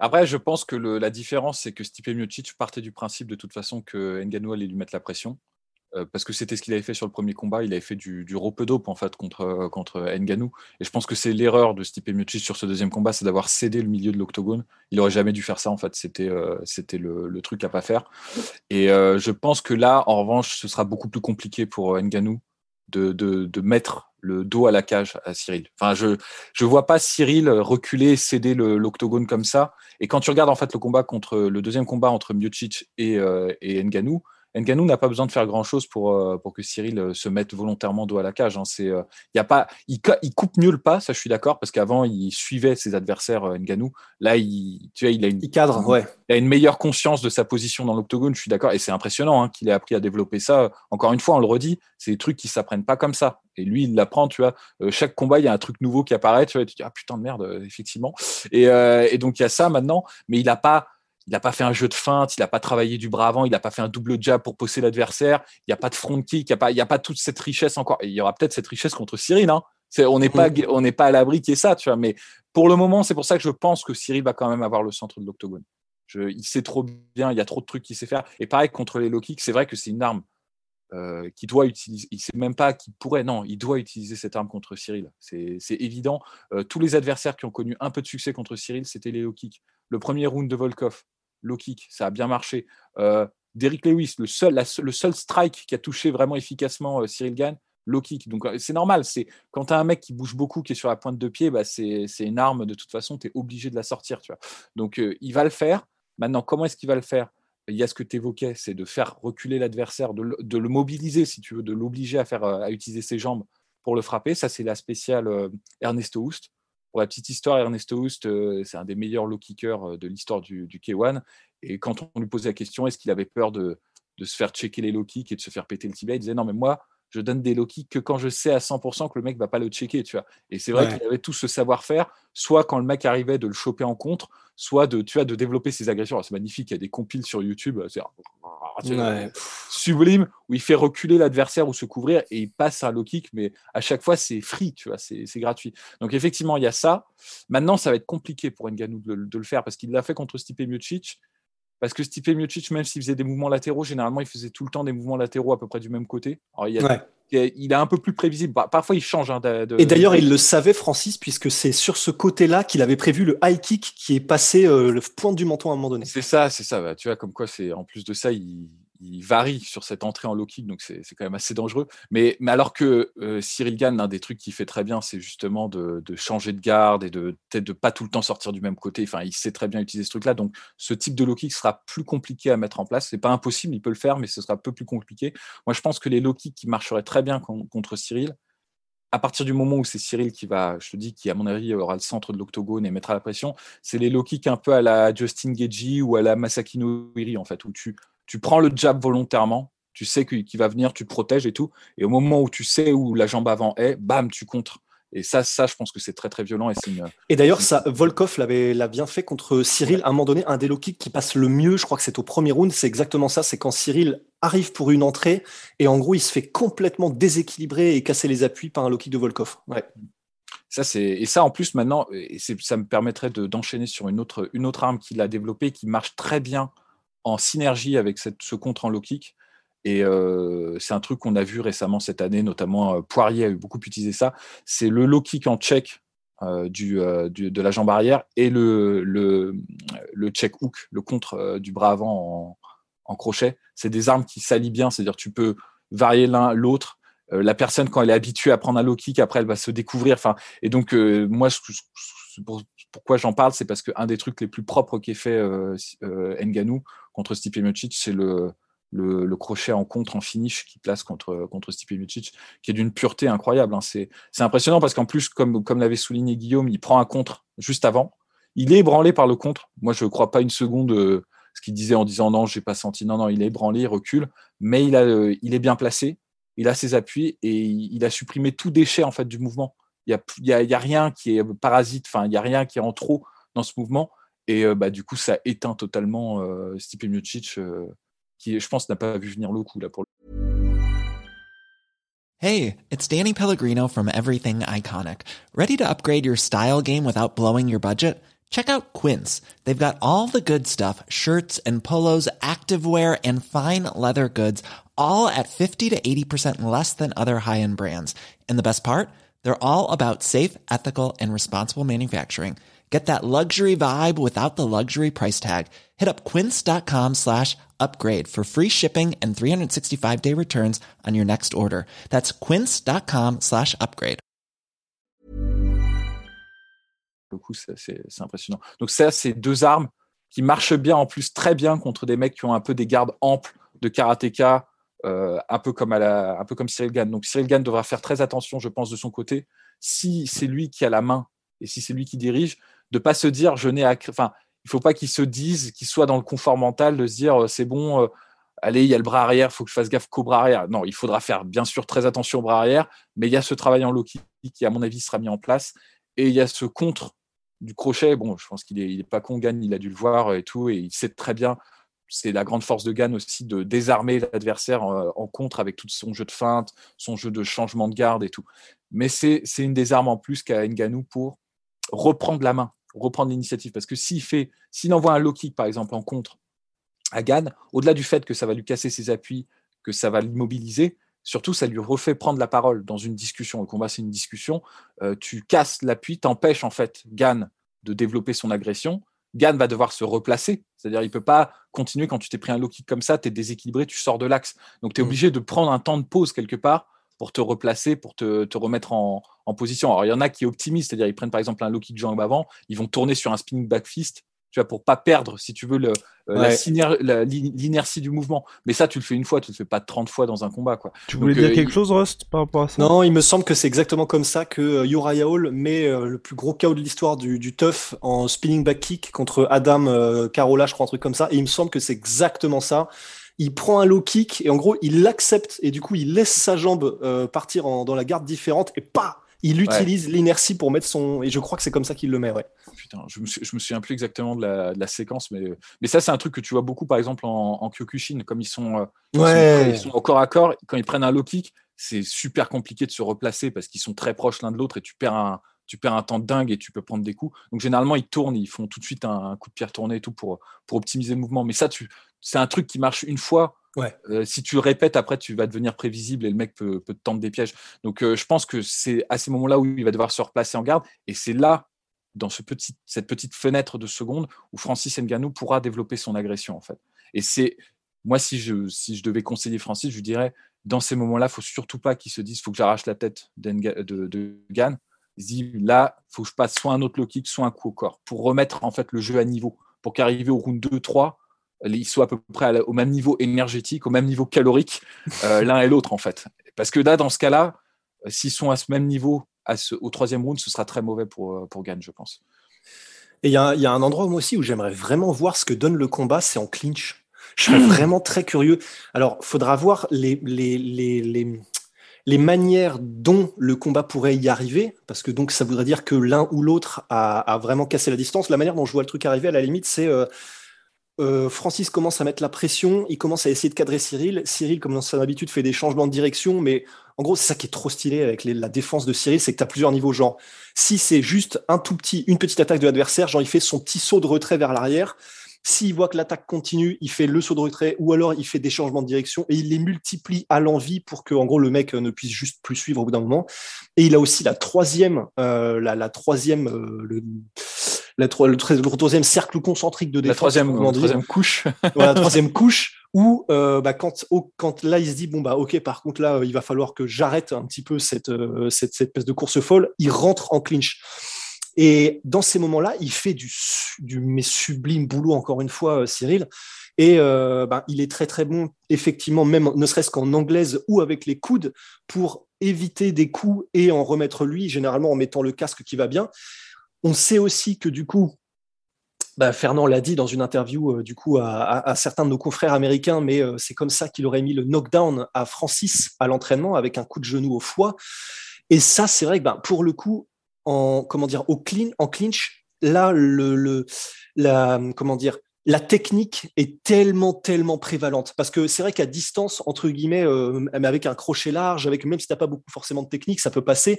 S2: Après, je pense que la différence, c'est que Stipe Miocic partait du principe de toute façon que Ngannou allait lui mettre la pression. Euh, parce que c'était ce qu'il avait fait sur le premier combat. Il avait fait du, du rope en fait contre, euh, contre Nganou. Et je pense que c'est l'erreur de Stipe Miocic sur ce deuxième combat, c'est d'avoir cédé le milieu de l'octogone. Il aurait jamais dû faire ça en fait. C'était euh, c'était le, le, truc à pas faire. Et je pense que là, en revanche, ce sera beaucoup plus compliqué pour Nganou de, de, de, mettre le dos à la cage à Cyril. Enfin, je je vois pas Cyril reculer, céder l'octogone comme ça. Et quand tu regardes en fait le combat contre le deuxième combat entre Miocic et, et Nganou, Nganou n'a pas besoin de faire grand-chose pour, euh, pour que Cyril euh, se mette volontairement dos à la cage. Hein. C'est, euh, y a pas, il, il, coupe mieux le pas, ça je suis d'accord, parce qu'avant il suivait ses adversaires Nganou. Là, il, tu vois, il a une,
S3: cadre, ouais.
S2: il a une meilleure conscience de sa position dans l'octogone, je suis d'accord. Et c'est impressionnant hein, qu'il ait appris à développer ça. Encore une fois, on le redit, c'est des trucs qui s'apprennent pas comme ça. Et lui, il l'apprend, tu vois. chaque combat, il y a un truc nouveau qui apparaît, tu vois. Et tu dis, ah putain de merde, effectivement. Et, et donc, il y a ça maintenant, mais il n'a pas il n'a pas fait un jeu de feinte, il n'a pas travaillé du bras avant, il n'a pas fait un double jab pour pousser l'adversaire, il n'y a pas de front kick, il n'y a, pas, a pas toute cette richesse encore. il y aura peut-être cette richesse contre Cyril. Hein. on n'est pas, mm. pas à l'abri qu'il y ait ça, tu vois. Mais pour le moment, c'est pour ça que je pense que Cyril va quand même avoir le centre de l'octogone. il sait trop bien, il y a trop de trucs qu'il sait faire. Et pareil, contre les low kicks, c'est vrai que c'est une arme euh, qui doit utiliser. Il sait même pas qu'il pourrait. Non, il doit utiliser cette arme contre Cyril. C'est évident. Euh, tous les adversaires qui ont connu un peu de succès contre Cyril, c'était les low kicks. Le premier round de Volkov, low kick, ça a bien marché. Euh, Lewis, le seul, strike qui a touché vraiment efficacement euh, Cyril Gann, low kick. Donc euh, c'est normal. C'est quand tu as un mec qui bouge beaucoup, qui est sur la pointe de pied, bah, c'est une arme. De toute façon, tu es obligé de la sortir. Donc il va le faire. Maintenant, comment est-ce qu'il va le faire? Il y a ce que tu évoquais, c'est de faire reculer l'adversaire, de, le mobiliser, si tu veux, de l'obliger à, à utiliser ses jambes pour le frapper. Ça, c'est la spéciale Ernesto Houst. Pour la petite histoire, Ernesto Houst, euh, c'est un des meilleurs low kickers euh, de l'histoire du, K1. Et quand on lui posait la question, est-ce qu'il avait peur de, se faire checker les low kicks et de se faire péter le tibia, il disait non, mais moi, je donne des low kicks que quand je sais à 100% que le mec va pas le checker, tu vois. Et c'est vrai qu'il avait tout ce savoir-faire, soit quand le mec arrivait de le choper en contre, soit de, tu vois, de développer ses agressions. C'est magnifique, il y a des compiles sur YouTube, c'est sublime, où il fait reculer l'adversaire ou se couvrir et il passe un low kick, mais à chaque fois c'est free, tu vois, c'est gratuit. Donc effectivement, il y a ça. Maintenant, ça va être compliqué pour Nganou de, de le faire parce qu'il l'a fait contre Stipe Miocic parce que Stipe Miocic, même s'il faisait des mouvements latéraux, généralement, il faisait tout le temps des mouvements latéraux à peu près du même côté. il, est un peu plus prévisible. Parfois, il change. Hein,
S3: Et d'ailleurs, il le savait, Francis, puisque c'est sur ce côté-là qu'il avait prévu le high kick qui est passé euh, le point du menton à un moment donné.
S2: C'est ça, c'est ça. Bah, tu vois, comme quoi, c'est en plus de ça, il, il varie sur cette entrée en low kick, donc c'est quand même assez dangereux. Mais, alors que euh, Cyril Gann, l'un des trucs qu'il fait très bien, c'est justement de, de, changer de garde et de peut-être de pas tout le temps sortir du même côté. Enfin, il sait très bien utiliser ce truc-là. Donc, ce type de low kick sera plus compliqué à mettre en place. C'est pas impossible, il peut le faire, mais ce sera un peu plus compliqué. Moi, je pense que les low kicks qui marcheraient très bien contre Cyril, à partir du moment où c'est Cyril qui va, je te dis, qui à mon avis aura le centre de l'octogone et mettra la pression, c'est les low kicks un peu à la Justin Gagey ou à la Masakino Iri en fait, où tu tu prends le jab volontairement, tu sais qu'il va venir, tu te protèges et tout. Et au moment où tu sais où la jambe avant est, bam, tu contres. Et ça, ça, je pense que c'est très très violent. Et,
S3: et d'ailleurs, ça, Volkov l'avait l'a bien fait contre Cyril. À un moment donné, un des low kicks qui passe le mieux, je crois que c'est au premier round, c'est exactement ça. C'est quand Cyril arrive pour une entrée et en gros, il se fait complètement déséquilibrer et casser les appuis par un low kick de Volkov. Ouais.
S2: Ça, c'est et ça en plus maintenant, et ça me permettrait d'enchaîner sur une autre une autre arme qu'il a développée qui marche très bien en synergie avec cette, ce contre en low kick. Et euh, c'est un truc qu'on a vu récemment cette année, notamment euh, Poirier a beaucoup utilisé ça. C'est le low kick en check euh, du, de la jambe arrière et le, le, le check hook, le contre du bras avant en, crochet. C'est des armes qui s'allient bien, c'est-à-dire tu peux varier l'un l'autre. la personne, quand elle est habituée à prendre un low kick, après, elle va se découvrir. Enfin, et donc, moi, pourquoi j'en parle, c'est parce qu'un des trucs les plus propres qu'ait fait Nganou, contre Stipe Miocic, c'est le, le, crochet en contre, en finish qui place contre, contre Stipe Miocic, qui est d'une pureté incroyable. Hein. C'est, impressionnant parce qu'en plus, comme, comme l'avait souligné Guillaume, il prend un contre juste avant. Il est ébranlé par le contre. Moi, je ne crois pas une seconde euh, ce qu'il disait en disant non, j'ai pas senti. Non, non, il est ébranlé, il recule, mais il, a, euh, il est bien placé, il a ses appuis et il, a supprimé tout déchet en fait du mouvement. Il n'y a, y a, rien qui est parasite, enfin, il n'y a rien qui est en trop dans ce mouvement. Et euh, bah, du coup, ça éteint totalement euh, Stipe Miocic, euh, qui, je pense, n'a pas vu venir le coup là pour
S4: Hey, it's Danny Pellegrino from Everything Iconic. Ready to upgrade your style game without blowing your budget? Check out Quince. They've got all the good stuff shirts and polos, activewear, and fine leather goods, all at 50 to 80% less than other high end brands. And the best part? They're all about safe, ethical, and responsible manufacturing. Get that luxury vibe without the luxury price tag. Hit up quince.com slash upgrade for free shipping and 365 day returns on your next order. That's quince.com slash upgrade.
S2: C'est impressionnant. Donc ça, c'est deux armes qui marchent bien en plus très bien contre des mecs qui ont un peu des gardes amples de karatéka, euh, un peu comme à la, un peu comme Cyril Gann. Donc Cyril Gann devra faire très attention, je pense, de son côté. Si c'est lui qui a la main et si c'est lui qui dirige, de pas se dire je n'ai à enfin il faut pas qu'il se dise qu'il soit dans le confort mental de se dire euh, c'est bon euh, allez il y a le bras arrière faut que je fasse gaffe qu'au bras arrière. Non il faudra faire bien sûr très attention au bras arrière mais il y a ce travail en low qui à mon avis sera mis en place. Et il y a ce contre du crochet. Bon je pense qu'il est, pas con Gann il a dû le voir et tout et il sait très bien c'est la grande force de Gann aussi de désarmer l'adversaire en, en, contre avec tout son jeu de feinte, son jeu de changement de garde et tout. Mais c'est une des armes en plus qu'a Nganou pour reprendre la main reprendre l'initiative. Parce que s'il fait, s'il envoie un low kick, par exemple, en contre à Gann, au-delà du fait que ça va lui casser ses appuis, que ça va l'immobiliser, surtout, ça lui refait prendre la parole dans une discussion. Le combat, c'est une discussion. Euh, tu casses l'appui, t'empêches en fait Gann de développer son agression. Gann va devoir se replacer, c'est-à-dire il peut pas continuer quand tu t'es pris un low kick comme ça, tu es déséquilibré, tu sors de l'axe. Donc tu es mmh. obligé de prendre un temps de pause quelque part pour te replacer, pour te, te remettre en, en, position. Alors, il y en a qui optimisent, c'est-à-dire ils prennent par exemple un low kick jambe avant, ils vont tourner sur un spinning back fist, tu vois, pour pas perdre, si tu veux, le, euh, l'inertie du mouvement. Mais ça, tu le fais une fois, tu le fais pas 30 fois dans un combat. Quoi.
S1: Tu voulais dire euh, quelque chose, Rust, par rapport à ça?
S3: Non, il me semble que c'est exactement comme ça que euh, Uriah Hall met le plus gros chaos de l'histoire du, du tough en spinning back kick contre Adam Carola, je crois, un truc comme ça. Et il me semble que c'est exactement ça il prend un low kick et en gros il l'accepte et du coup il laisse sa jambe euh, partir dans la garde différente et pas il utilise l'inertie pour mettre son et je crois que c'est comme ça qu'il le met ouais.
S2: Putain, je me, je me souviens plus exactement de la, séquence mais mais ça c'est un truc que tu vois beaucoup par exemple en, en Kyokushin comme ils sont, euh, ouais. ils sont, au corps à corps quand ils prennent un low kick c'est super compliqué de se replacer parce qu'ils sont très proches l'un de l'autre et tu perds un tu perds un temps dingue et tu peux prendre des coups. Donc généralement, ils tournent, ils font tout de suite un, coup de pierre tourné et tout pour, pour optimiser le mouvement. Mais ça, c'est un truc qui marche une fois.
S3: Ouais.
S2: Euh, si tu le répètes, après, tu vas devenir prévisible et le mec peut, peut te tendre des pièges. Donc euh, je pense que c'est à ces moments-là où il va devoir se replacer en garde. Et c'est là, dans ce petit, cette petite fenêtre de seconde, où Francis Ngannou pourra développer son agression, en fait. Et c'est moi, si je, si je devais conseiller Francis, je lui dirais dans ces moments-là, il faut surtout pas qu'il se dise faut que j'arrache la tête de, de Gann. Il se dit là, il faut que je passe soit un autre low kick, soit un coup au corps pour remettre en fait le jeu à niveau, pour qu'arriver au round 2-3, ils soient à peu près au même niveau énergétique, au même niveau calorique, euh, l'un et l'autre en fait. Parce que là, dans ce cas-là, euh, s'ils sont à ce même niveau à ce, au troisième round, ce sera très mauvais pour, euh, pour Gann, je pense.
S3: Et il y, y, a un endroit moi aussi où j'aimerais vraiment voir ce que donne le combat, c'est en clinch. Je serais vraiment très curieux. Alors, faudra voir les, les, les, les, les manières dont le combat pourrait y arriver, parce que donc ça voudrait dire que l'un ou l'autre a, vraiment cassé la distance. La manière dont je vois le truc arriver, à la limite, c'est euh, euh, Francis commence à mettre la pression, il commence à essayer de cadrer Cyril. Cyril, comme dans son habitude, fait des changements de direction, mais en gros, c'est ça qui est trop stylé avec la défense de Cyril, c'est que tu as plusieurs niveaux. Genre, si c'est juste un tout petit, une petite attaque de l'adversaire, genre il fait son petit saut de retrait vers l'arrière, s'il voit que l'attaque continue, il fait le saut de retrait ou alors il fait des changements de direction et il les multiplie à l'envie pour que, en gros, le mec ne puisse juste plus suivre au bout d'un moment. Et il a aussi la troisième, euh, la, la, troisième, euh, le, la, le, le, troisième cercle concentrique de défense.
S2: La troisième, la troisième couche.
S3: la troisième couche où euh, bah, quand, oh, quand là il se dit bon bah ok par contre là il va falloir que j'arrête un petit peu cette, euh, cette, cette espèce de course folle, il rentre en clinch. Et dans ces moments-là, il fait du, du mais sublime boulot, encore une fois, euh, Cyril. Et euh, ben, il est très très bon, effectivement, même ne serait-ce qu'en anglaise ou avec les coudes, pour éviter des coups et en remettre lui, généralement en mettant le casque qui va bien. On sait aussi que du coup, bah, Fernand l'a dit dans une interview euh, du coup à, certains de nos confrères américains, mais c'est comme ça qu'il aurait mis le knockdown à Francis à l'entraînement avec un coup de genou au foie. Et ça, c'est vrai que ben, pour le coup, en comment dire au clean, en clinch, là le, la comment dire la technique est tellement tellement prévalente. Parce que c'est vrai qu'à distance entre guillemets euh, avec un crochet large avec même si t'as pas beaucoup forcément de technique ça peut passer.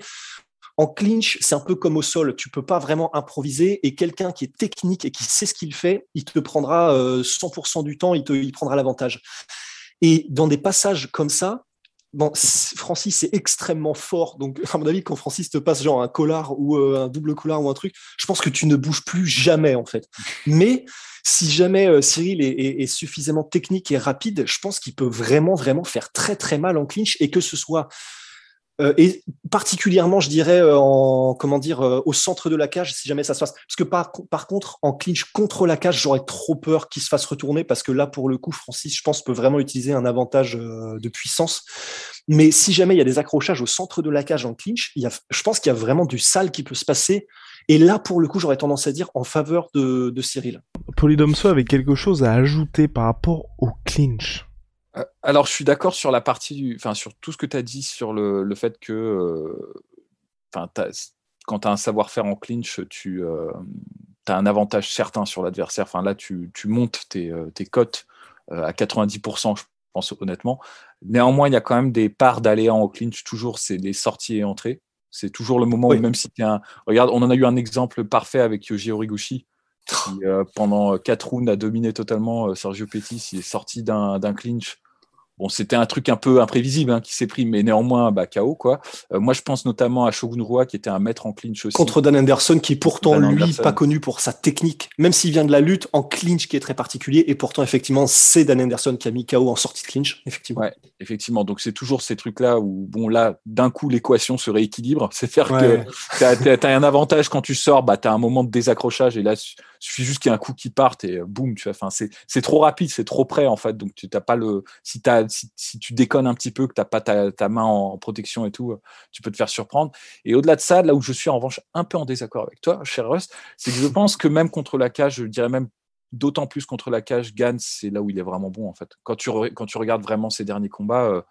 S3: En clinch, c'est un peu comme au sol, tu peux pas vraiment improviser et quelqu'un qui est technique et qui sait ce qu'il fait, il te prendra 100% du temps, il te il prendra l'avantage. Et dans des passages comme ça, bon, Francis c'est extrêmement fort. Donc, à mon avis, quand Francis te passe genre un collar ou euh, un double collar ou un truc, je pense que tu ne bouges plus jamais en fait. Mais si jamais euh, Cyril est, suffisamment technique et rapide, je pense qu'il peut vraiment, vraiment faire très, très mal en clinch et que ce soit et particulièrement, je dirais, euh, en comment dire, euh, au centre de la cage, si jamais ça se passe. Parce que par, par contre, en clinch contre la cage, j'aurais trop peur qu'il se fasse retourner parce que là, pour le coup, Francis, je pense, peut vraiment utiliser un avantage de puissance. Mais si jamais il y a des accrochages au centre de la cage en clinch, il y a, je pense qu'il y a vraiment du sale qui peut se passer. Et là, pour le coup, j'aurais tendance à dire en faveur de, de Cyril.
S1: Polydomso avait quelque chose à ajouter par rapport au clinch.
S2: Alors, je suis d'accord sur la partie, enfin, sur tout ce que tu as dit sur le, le fait que, enfin, euh, quand tu as un savoir-faire en clinch, tu euh, as un avantage certain sur l'adversaire. Enfin, là, tu, tu montes tes, euh, tes cotes euh, à 90%, je pense honnêtement. Néanmoins, il y a quand même des parts d'aléas en clinch. Toujours, c'est les sorties et entrées. C'est toujours le moment oui. où même si tu un... Regarde, on en a eu un exemple parfait avec Yoji Horiguchi. Qui, euh, pendant quatre rounds a dominé totalement Sergio Pettis. Il est sorti d'un clinch Bon, c'était un truc un peu imprévisible hein, qui s'est pris, mais néanmoins, bah, KO. Quoi. Euh, moi, je pense notamment à Shogun Rua, qui était un maître en clinch aussi.
S3: Contre Dan Anderson, qui est pourtant, Dan lui, Anderson. pas connu pour sa technique, même s'il vient de la lutte, en clinch qui est très particulier, et pourtant, effectivement, c'est Dan Anderson qui a mis KO en sortie de clinch, effectivement.
S2: Ouais, effectivement. Donc, c'est toujours ces trucs-là où, bon, là, d'un coup, l'équation se rééquilibre. C'est-à-dire ouais. que tu as, un avantage quand tu sors, bah, tu as un moment de désaccrochage, et là, il suffit juste qu'il y ait un coup qui parte, et boum, tu vois. Enfin, c'est trop rapide, c'est trop près, en fait. Donc, tu n'as pas le. Si tu as si, tu déconnes un petit peu, que tu n'as pas ta, main en protection et tout, tu peux te faire surprendre. Et au-delà de ça, là où je suis en revanche un peu en désaccord avec toi, cher Russ, c'est que je pense que même contre la cage, je dirais même d'autant plus contre la cage, Gans, c'est là où il est vraiment bon en fait. Quand tu, regardes vraiment ses derniers combats, euh,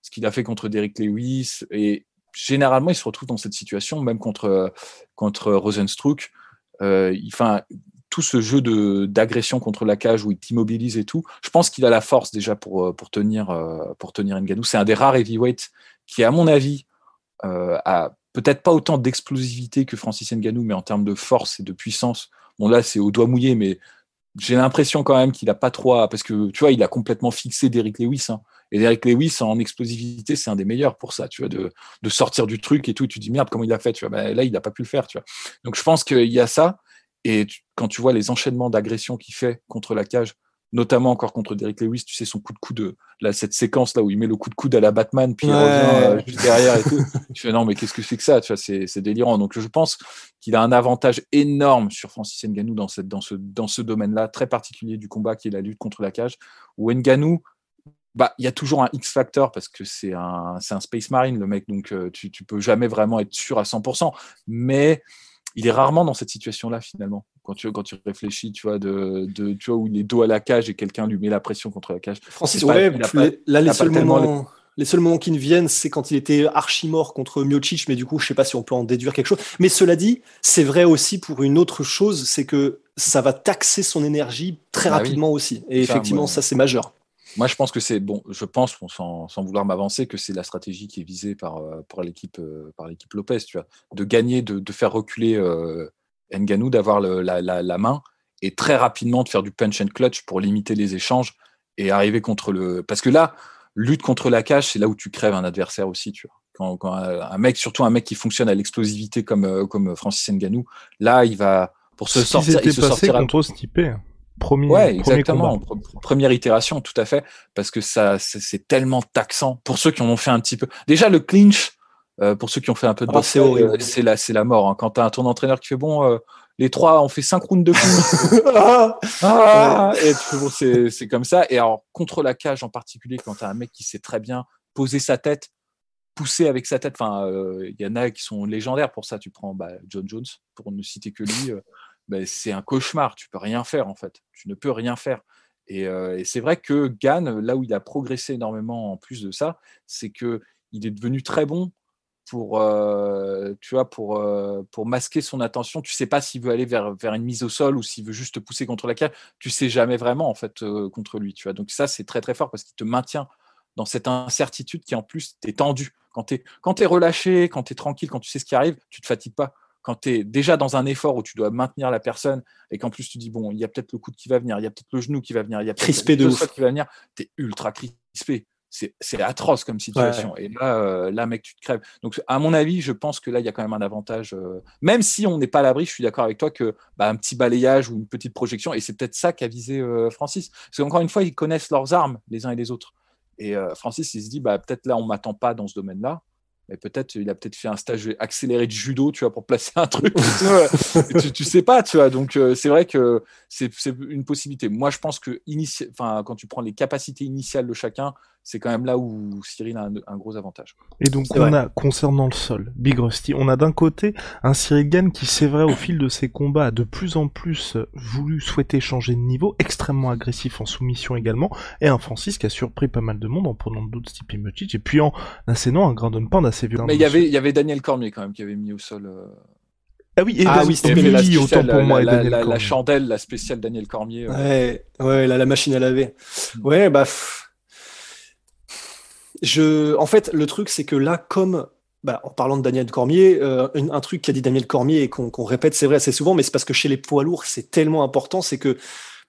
S2: ce qu'il a fait contre Derrick Lewis, et généralement il se retrouve dans cette situation, même contre, contre Rosenstruck. Euh, enfin, tout ce jeu d'agression contre la cage où il t'immobilise et tout, je pense qu'il a la force déjà pour, pour tenir pour tenir Ngannou. C'est un des rares heavyweights qui, à mon avis, euh, a peut-être pas autant d'explosivité que Francis Ngannou, mais en termes de force et de puissance. Bon là, c'est au doigt mouillé, mais j'ai l'impression quand même qu'il a pas trop parce que tu vois, il a complètement fixé Derrick Lewis. Hein. Et Derrick Lewis en explosivité, c'est un des meilleurs pour ça, tu vois, de, sortir du truc et tout. Tu te dis merde, comment il a fait, tu vois. Ben, là, il n'a pas pu le faire, tu vois. Donc je pense qu'il y a ça. Et tu, quand tu vois les enchaînements d'agressions qu'il fait contre la cage, notamment encore contre Derrick Lewis, tu sais, son coup de coude, là, cette séquence là où il met le coup de coude à la Batman, puis il revient euh, juste derrière et tout. tu fais non, mais qu'est-ce que c'est que ça? Tu vois, c'est délirant. Donc, je pense qu'il a un avantage énorme sur Francis Nganou dans, cette, dans ce, dans ce domaine-là, très particulier du combat qui est la lutte contre la cage, où Nganou, bah, il y a toujours un X factor parce que c'est un, un Space Marine, le mec, donc euh, tu, tu peux jamais vraiment être sûr à 100%. Mais il est rarement dans cette situation-là finalement. Quand tu, quand tu réfléchis, tu vois, de, de, tu vois, où il est dos à la cage et quelqu'un lui met la pression contre la cage.
S3: Francis, ouais, là, les seuls, moments, les... seuls moments qui ne viennent, c'est quand il était archi mort contre Miocic, mais du coup, je sais pas si on peut en déduire quelque chose. Mais cela dit, c'est vrai aussi pour une autre chose, c'est que ça va taxer son énergie très bah rapidement aussi. Et effectivement, ça, c'est majeur.
S2: Moi, je pense que c'est bon. Je pense, sans, sans vouloir m'avancer, que c'est la stratégie qui est visée par, euh, par l'équipe, euh, par l'équipe Lopez, tu vois, de gagner, de, de faire reculer euh, Nganou, d'avoir la, la, la, main et très rapidement de faire du punch and clutch pour limiter les échanges et arriver contre le. Parce que là, lutte contre la cage, c'est là où tu crèves un adversaire aussi, tu vois. Quand, quand un mec, surtout un mec qui fonctionne à l'explosivité comme, comme Francis Nganou, là, il va pour se sortir.
S1: Il se sortira contre type
S2: Premier, ouais, exactement. Première itération, tout à fait, parce que ça, c'est tellement taxant pour ceux qui en ont fait un petit peu. Déjà, le clinch, euh, pour ceux qui ont fait un peu de
S3: ah,
S2: c'est la, c'est la mort. Hein. Quand tu as un tour d'entraîneur qui fait bon, euh, les trois, on fait cinq rounds de clinch. ah, ah et bon, c'est comme ça. Et alors, contre la cage en particulier, quand tu as un mec qui sait très bien poser sa tête, pousser avec sa tête, enfin, euh, il y en a qui sont légendaires pour ça. Tu prends bah, John Jones, pour ne citer que lui. Ben, c'est un cauchemar. Tu peux rien faire en fait. Tu ne peux rien faire. Et, c'est vrai que Gann, là où il a progressé énormément en plus de ça, c'est que il est devenu très bon pour, tu vois, pour, pour masquer son attention. Tu sais pas s'il veut aller vers, vers une mise au sol ou s'il veut juste te pousser contre la cage. Tu sais jamais vraiment en fait contre lui. Tu vois. Donc ça, c'est très très fort parce qu'il te maintient dans cette incertitude qui en plus t'es tendu. Quand tu es, es relâché, quand tu es tranquille, quand tu sais ce qui arrive, tu te fatigues pas quand tu es déjà dans un effort où tu dois maintenir la personne et qu'en plus tu dis, bon, il y a peut-être le coude qui va venir, il y a peut-être le genou qui va venir, il y a peut-être
S3: le
S2: qui va venir, tu es ultra crispé. C'est atroce comme situation. Et là, euh, là, mec, tu te crèves. Donc, à mon avis, je pense que là, il y a quand même un avantage. Euh, même si on n'est pas à l'abri, je suis d'accord avec toi que bah, un petit balayage ou une petite projection, et c'est peut-être ça qu'a visé euh, Francis. Parce qu'encore une fois, ils connaissent leurs armes, les uns et les autres. Et Francis, il se dit, bah, peut-être là, on m'attend pas dans ce domaine-là mais peut-être il a peut-être fait un stage accéléré de judo, tu vois, pour placer un truc. tu, tu, sais pas, tu vois. Donc euh, c'est vrai que c'est une possibilité. Moi, je pense que enfin, quand tu prends les capacités initiales de chacun, c'est quand même là où Cyril a un, gros avantage.
S1: Et donc on a, concernant le sol, Big Rusty, on a d'un côté un Cyril Gann qui, c'est vrai, au fil de ses combats, a de plus en plus voulu souhaiter changer de niveau, extrêmement agressif en soumission également, et un Francis qui a surpris pas mal de monde en prenant d'autres types Miocic, et puis en assénant un Grand Pound assez
S2: Mais il y avait, il y avait Daniel Cormier quand même qui avait mis au sol. Euh,
S1: ah oui, et
S2: ah oui, c'était la, autant pour moi. La, la, la, chandelle, la spéciale Daniel Cormier.
S3: Ouais, ouais, la, machine à laver. Ouais, bah. Je, en fait, le truc, c'est que là, comme bah, en parlant de Daniel Cormier, euh, un, truc qu'a dit Daniel Cormier et qu'on répète, c'est vrai assez souvent, mais c'est parce que chez les poids lourds, c'est tellement important, c'est que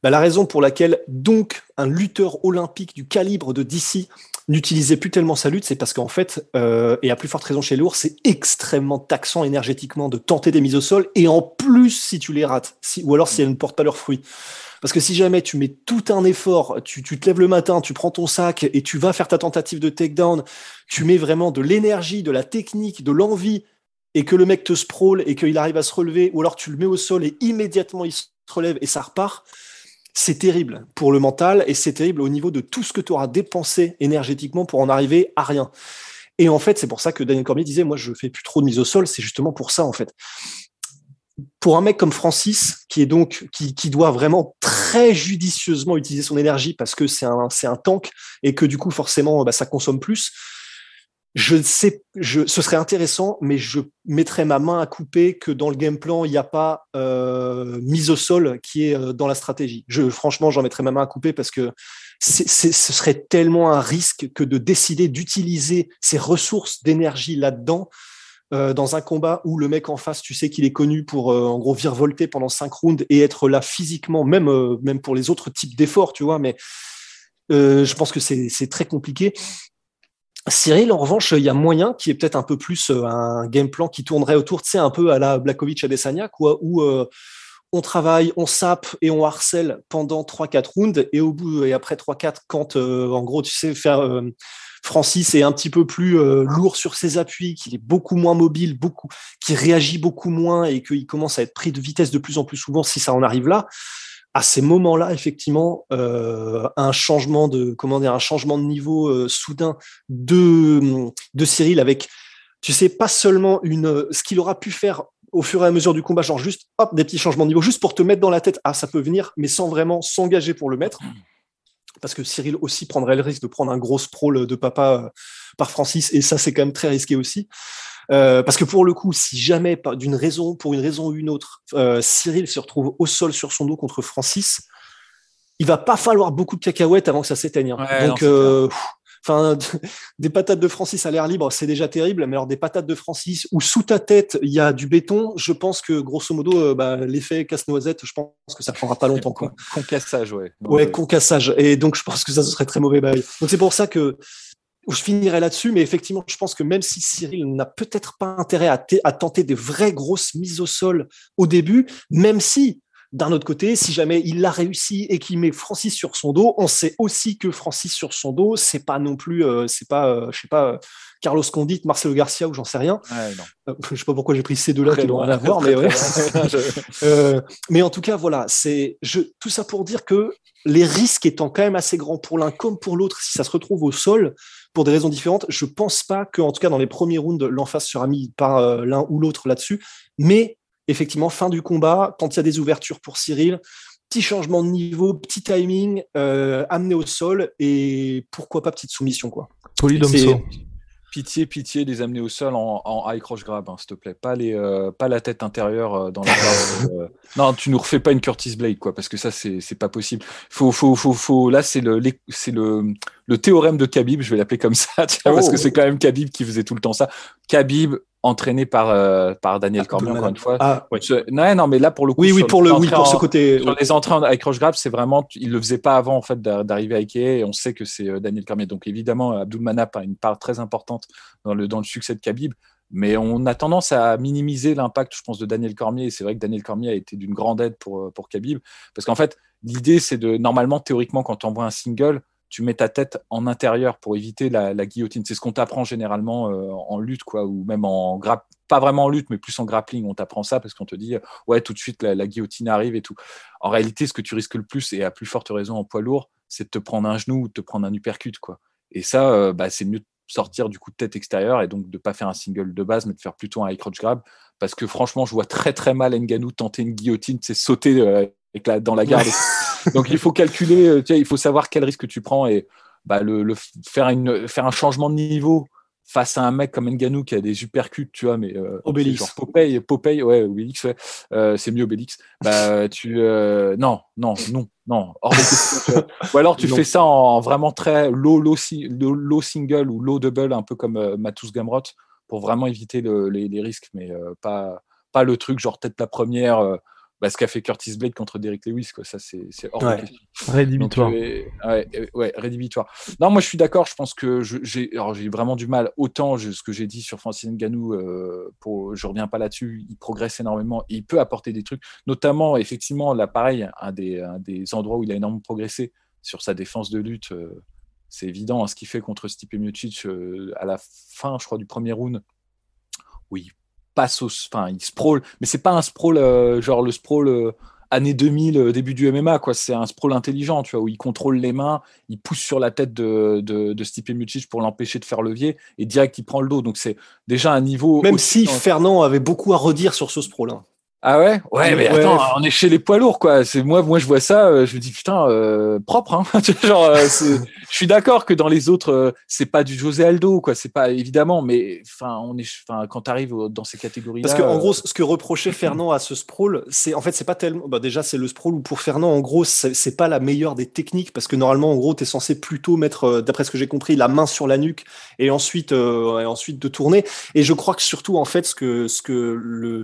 S3: bah, la raison pour laquelle donc un lutteur olympique du calibre de DC n'utilisait plus tellement sa lutte, c'est parce qu'en fait, euh, et à plus forte raison chez les lourds, c'est extrêmement taxant énergétiquement de tenter des mises au sol, et en plus si tu les rates, si, ou alors si elles ne portent pas leurs fruits. Parce que si jamais tu mets tout un effort, tu, tu, te lèves le matin, tu prends ton sac et tu vas faire ta tentative de takedown, tu mets vraiment de l'énergie, de la technique, de l'envie, et que le mec te sprawl et qu'il arrive à se relever, ou alors tu le mets au sol et immédiatement il se relève et ça repart, c'est terrible pour le mental et c'est terrible au niveau de tout ce que tu auras dépensé énergétiquement pour en arriver à rien. Et en fait, c'est pour ça que Daniel Cormier disait, moi, je fais plus trop de mise au sol, c'est justement pour ça, en fait pour un mec comme Francis, qui est donc qui, doit vraiment très judicieusement utiliser son énergie parce que c'est un c'est un tank et que du coup forcément bah, ça consomme plus. Je sais, je, ce serait intéressant, mais je mettrais ma main à couper que dans le game plan il n'y a pas euh, mise au sol qui est euh, dans la stratégie. Je franchement j'en mettrais ma main à couper parce que ce serait tellement un risque que de décider d'utiliser ces ressources d'énergie là-dedans euh, dans un combat où le mec en face, tu sais qu'il est connu pour en gros virevolter pendant cinq rounds et être là physiquement, même, même pour les autres types d'efforts, tu vois, mais je pense que c'est très compliqué. Cyril, en revanche, il y a moyen qui est peut-être un peu plus un game plan qui tournerait autour, tu sais, un peu à la Blakovic Adesanya, quoi, où, on travaille, on sape et on harcèle pendant 3-4 rounds. Et au bout, et après 3-4, quand euh, en gros, tu sais, faire euh, Francis est un petit peu plus euh, lourd sur ses appuis, qu'il est beaucoup moins mobile, beaucoup, qui réagit beaucoup moins et qu'il commence à être pris de vitesse de plus en plus souvent, si ça en arrive là. À ces moments-là, effectivement, un changement de comment un changement de niveau soudain de de Cyril avec tu sais pas seulement ce qu'il aura pu faire au fur et à mesure du combat, genre juste hop, des petits changements de niveau, juste pour te mettre dans la tête, ah, ça peut venir, mais sans vraiment s'engager pour le mettre. Parce que Cyril aussi prendrait le risque de prendre un gros sprawl de papa euh, par Francis, et ça, c'est quand même très risqué aussi. Euh, parce que pour le coup, si jamais, d'une raison, pour une raison ou une autre, euh, Cyril se retrouve au sol sur son dos contre Francis, il va pas falloir beaucoup de cacahuètes avant que ça s'éteigne. Hein. Donc, Enfin, des patates de Francis à l'air libre, c'est déjà terrible, mais alors des patates de Francis où sous ta tête il y a du béton, je pense que grosso modo, euh, bah, l'effet casse-noisette, je pense que ça prendra pas longtemps. Quoi.
S2: Concassage, ouais.
S3: Ouais, concassage. Et donc je pense que ça serait très mauvais bail. Donc c'est pour ça que je finirai là-dessus, mais effectivement, je pense que même si Cyril n'a peut-être pas intérêt à, à, tenter des vraies grosses mises au sol au début, même si d'un autre côté, si jamais il l'a réussi et qu'il met Francis sur son dos, on sait aussi que Francis sur son dos, c'est pas non plus, euh, c'est pas, euh, je sais pas, euh, Carlos Condit, Marcelo Garcia ou j'en sais rien. Ouais, je sais pas pourquoi j'ai pris ces deux-là qui n'ont rien à voir, mais ouais. mais en tout cas, voilà, c'est tout ça pour dire que les risques étant quand même assez grands pour l'un comme pour l'autre, si ça se retrouve au sol pour des raisons différentes, je pense pas que, en tout cas, dans les premiers rounds, l'emphase sera mis par l'un ou l'autre là-dessus, mais effectivement, fin du combat, quand il y a des ouvertures pour Cyril, petit changement de niveau, petit timing, euh, amené au sol et pourquoi pas petite soumission quoi.
S2: Pitié, pitié, les amener au sol en, high cross grab, hein, s'il te plaît. Pas, les, euh, pas la tête intérieure euh, dans la barre. non, tu nous refais pas une Curtis Blade, quoi, parce que ça, c'est pas possible. Faut, faut, faut, faut... Là, c'est le, le, le théorème de Khabib, je vais l'appeler comme ça, parce que oh. c'est quand même Khabib qui faisait tout le temps ça. Khabib, entraîné par, euh, par Daniel Cormier, encore une fois.
S3: Ah,
S2: Non, non, mais là, pour le coup,
S3: oui, oui, pour, le, oui, pour ce côté.
S2: Sur les entrées avec Crush Grab, c'est vraiment, il le faisait pas avant, en fait, d'arriver à Ikea, et on sait que c'est euh, Daniel Cormier. Donc, évidemment, Abdul Manap a une part très importante dans le, dans le succès de Khabib. Mais on a tendance à minimiser l'impact, je pense, de Daniel Cormier. Et c'est vrai que Daniel Cormier a été d'une grande aide pour, euh, pour Khabib. Parce qu'en fait, l'idée, c'est de, normalement, théoriquement, quand tu envoies un single, tu mets ta tête en intérieur pour éviter la, guillotine. C'est ce qu'on t'apprend généralement euh, en lutte, quoi, ou même en grappe, pas vraiment en lutte, mais plus en grappling. On t'apprend ça parce qu'on te dit, ouais, tout de suite la, guillotine arrive et tout. En réalité, ce que tu risques le plus, et à plus forte raison en poids lourd, c'est de te prendre un genou ou de te prendre un uppercut, quoi. Et ça, euh, bah, c'est mieux de sortir du coup de tête extérieur et donc de pas faire un single de base, mais de faire plutôt un high crotch grab. Parce que franchement, je vois très très mal Nganou tenter une guillotine, c'est sauter euh, dans la garde. Donc il faut calculer, euh, il faut savoir quel risque tu prends et bah, le, faire, une, faire un changement de niveau face à un mec comme Nganou qui a des supercuts, tu vois, mais
S3: euh, Obélix.
S2: Genre Popeye, Popeye, ouais, Obélix, ouais, euh, c'est mieux Obélix. Bah, tu, euh, non, non, non, non, hors Ou alors tu fais ça en vraiment très low, low, low, single ou low double, un peu comme Matus Gamrot, pour vraiment éviter le, les, les, risques, mais pas, pas le truc genre tête la première bah, ce qu'a fait Curtis Blade contre Derek Lewis, quoi. Ça, c'est hors de question.
S1: Rédhibitoire.
S2: ouais, ouais, rédhibitoire. Non, moi, je suis d'accord. Je pense que j'ai vraiment du mal. Autant ce que j'ai dit sur Francis Ngannou, euh, pour, je reviens pas là-dessus. Il progresse énormément. il peut apporter des trucs. Notamment, effectivement, là, pareil, un des, des endroits où il a énormément progressé sur sa défense de lutte. Euh, c'est évident, hein, ce qu'il fait contre Stipe Miocic euh, à la fin, je crois, du premier round. Oui, passe au, enfin, il sprawl, mais c'est pas un sprawl euh, genre le sprawl euh, année 2000, euh, début du MMA, quoi. C'est un sprawl intelligent, tu vois, où il contrôle les mains, il pousse sur la tête de, de, de Stipe Miocic pour l'empêcher de faire levier, et direct il prend le dos. Donc c'est déjà un niveau.
S3: Même si Fernand avait beaucoup à redire sur ce sprawl. Hein.
S2: Ah ouais? Ouais, mais attends, on est chez les poids lourds, quoi. C'est moi, moi, je vois ça, euh, je me dis putain, euh, propre. Hein Genre, euh, je suis d'accord que dans les autres, c'est pas du José Aldo, quoi. C'est pas évidemment, mais enfin, on est, enfin, quand t'arrives dans ces catégories-là.
S3: Parce que en gros, ce que reprochait Fernand à ce sprawl, c'est en fait, c'est pas tellement. Bah, déjà, c'est le sprawl où pour Fernand, en gros, c'est pas la meilleure des techniques parce que normalement, en gros, t'es censé plutôt mettre, d'après ce que j'ai compris, la main sur la nuque et ensuite, et ensuite de tourner. Et je crois que surtout, en fait, ce que, ce que le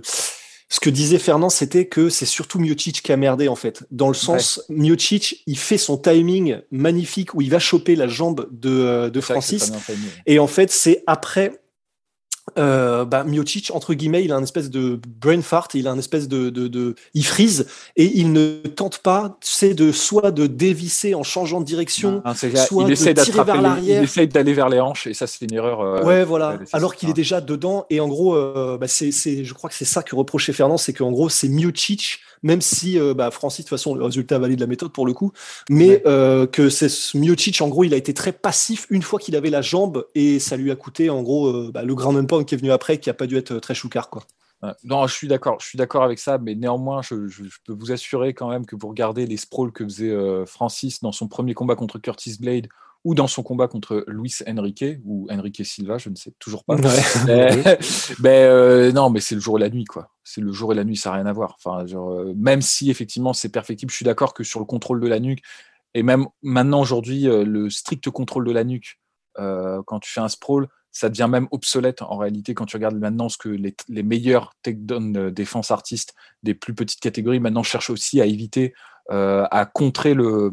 S3: ce que disait Fernand, c'était que c'est surtout Miocic qui a merdé en fait. Dans le sens, ouais. Miocic, il fait son timing magnifique où il va choper la jambe de, euh, de Francis. Et en fait, c'est après euh, bah, Miocic, entre guillemets, il a un espèce de brain fart, il a un espèce de, de, de, il freeze et il ne tente pas, c'est de soit de dévisser en changeant de direction,
S2: Ah,
S3: soit
S2: il
S3: de
S2: essaie
S3: tirer
S2: d'attraper
S3: vers l'arrière.
S2: il essaie d'aller vers les hanches et ça c'est une erreur. euh,
S3: ouais, voilà. Alors qu'il est déjà dedans et en gros, euh, bah, c'est, c'est, je crois que c'est ça que reprochait Fernand, c'est qu'en gros, c'est Miocic, même si euh, bah, Francis, de toute façon, le résultat valide la méthode pour le coup, mais
S2: Ouais.
S3: euh, que c'est ce Miocic, en gros, il a été très passif une fois qu'il avait la jambe et ça lui a coûté, en gros, euh, bah, le grand pound qui est venu après, qui a pas dû être très choucard, quoi.
S2: Non, je suis d'accord, je suis d'accord avec ça, mais néanmoins, je, je- je peux vous assurer quand même que vous regardez les sprawls que faisait Francis dans son premier combat contre Curtis Blade ou dans son combat contre Luis Enrique ou Enrique Silva, je ne sais toujours pas. Mais, mais, euh, non, mais c'est le jour et la nuit, quoi. C'est le jour et la nuit, ça n'a rien à voir. Enfin, genre, euh, même si effectivement c'est perfectible, je suis d'accord que sur le contrôle de la nuque, et même maintenant aujourd'hui, euh, le strict contrôle de la nuque, quand tu fais un sprawl, ça devient même obsolète en réalité quand tu regardes maintenant ce que les, les meilleurs takedown défense artistes des plus petites catégories maintenant cherchent aussi à éviter, euh, à contrer le,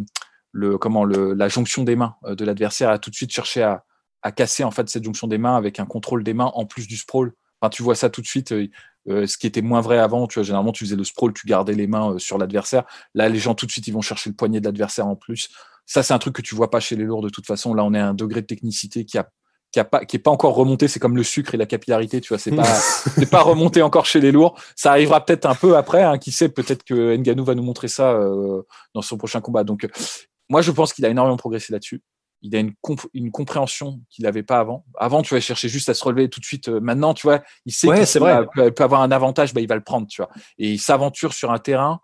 S2: le, comment, le, la jonction des mains euh, de l'adversaire, à tout de suite chercher à, à casser en fait cette jonction des mains avec un contrôle des mains en plus du sprawl. Enfin, tu vois ça tout de suite, euh, euh, ce qui était moins vrai avant. Tu vois, généralement, tu faisais le sprawl, tu gardais les mains euh, sur l'adversaire. Là, les gens tout de suite, ils vont chercher le poignet de l'adversaire en plus. Ça, c'est un truc que tu vois pas chez les lourds de toute façon. Là, on est à un degré de technicité qui a qui a pas qui est pas encore remonté. C'est comme le sucre et la capillarité. Tu vois, c'est pas c'est pas remonté encore chez les lourds. Ça arrivera peut-être un peu après. Hein, qui sait Peut-être que Ngannou va nous montrer ça euh, dans son prochain combat. Donc, moi, je pense qu'il a énormément progressé là-dessus. Il a une, comp- une compréhension qu'il n'avait pas avant. Avant, tu vas chercher juste à se relever tout de suite. Euh, maintenant, tu vois, il sait
S3: Ouais,
S2: qu'il peut- peut, avoir un avantage, bah, il va le prendre, tu vois. Et il s'aventure sur un terrain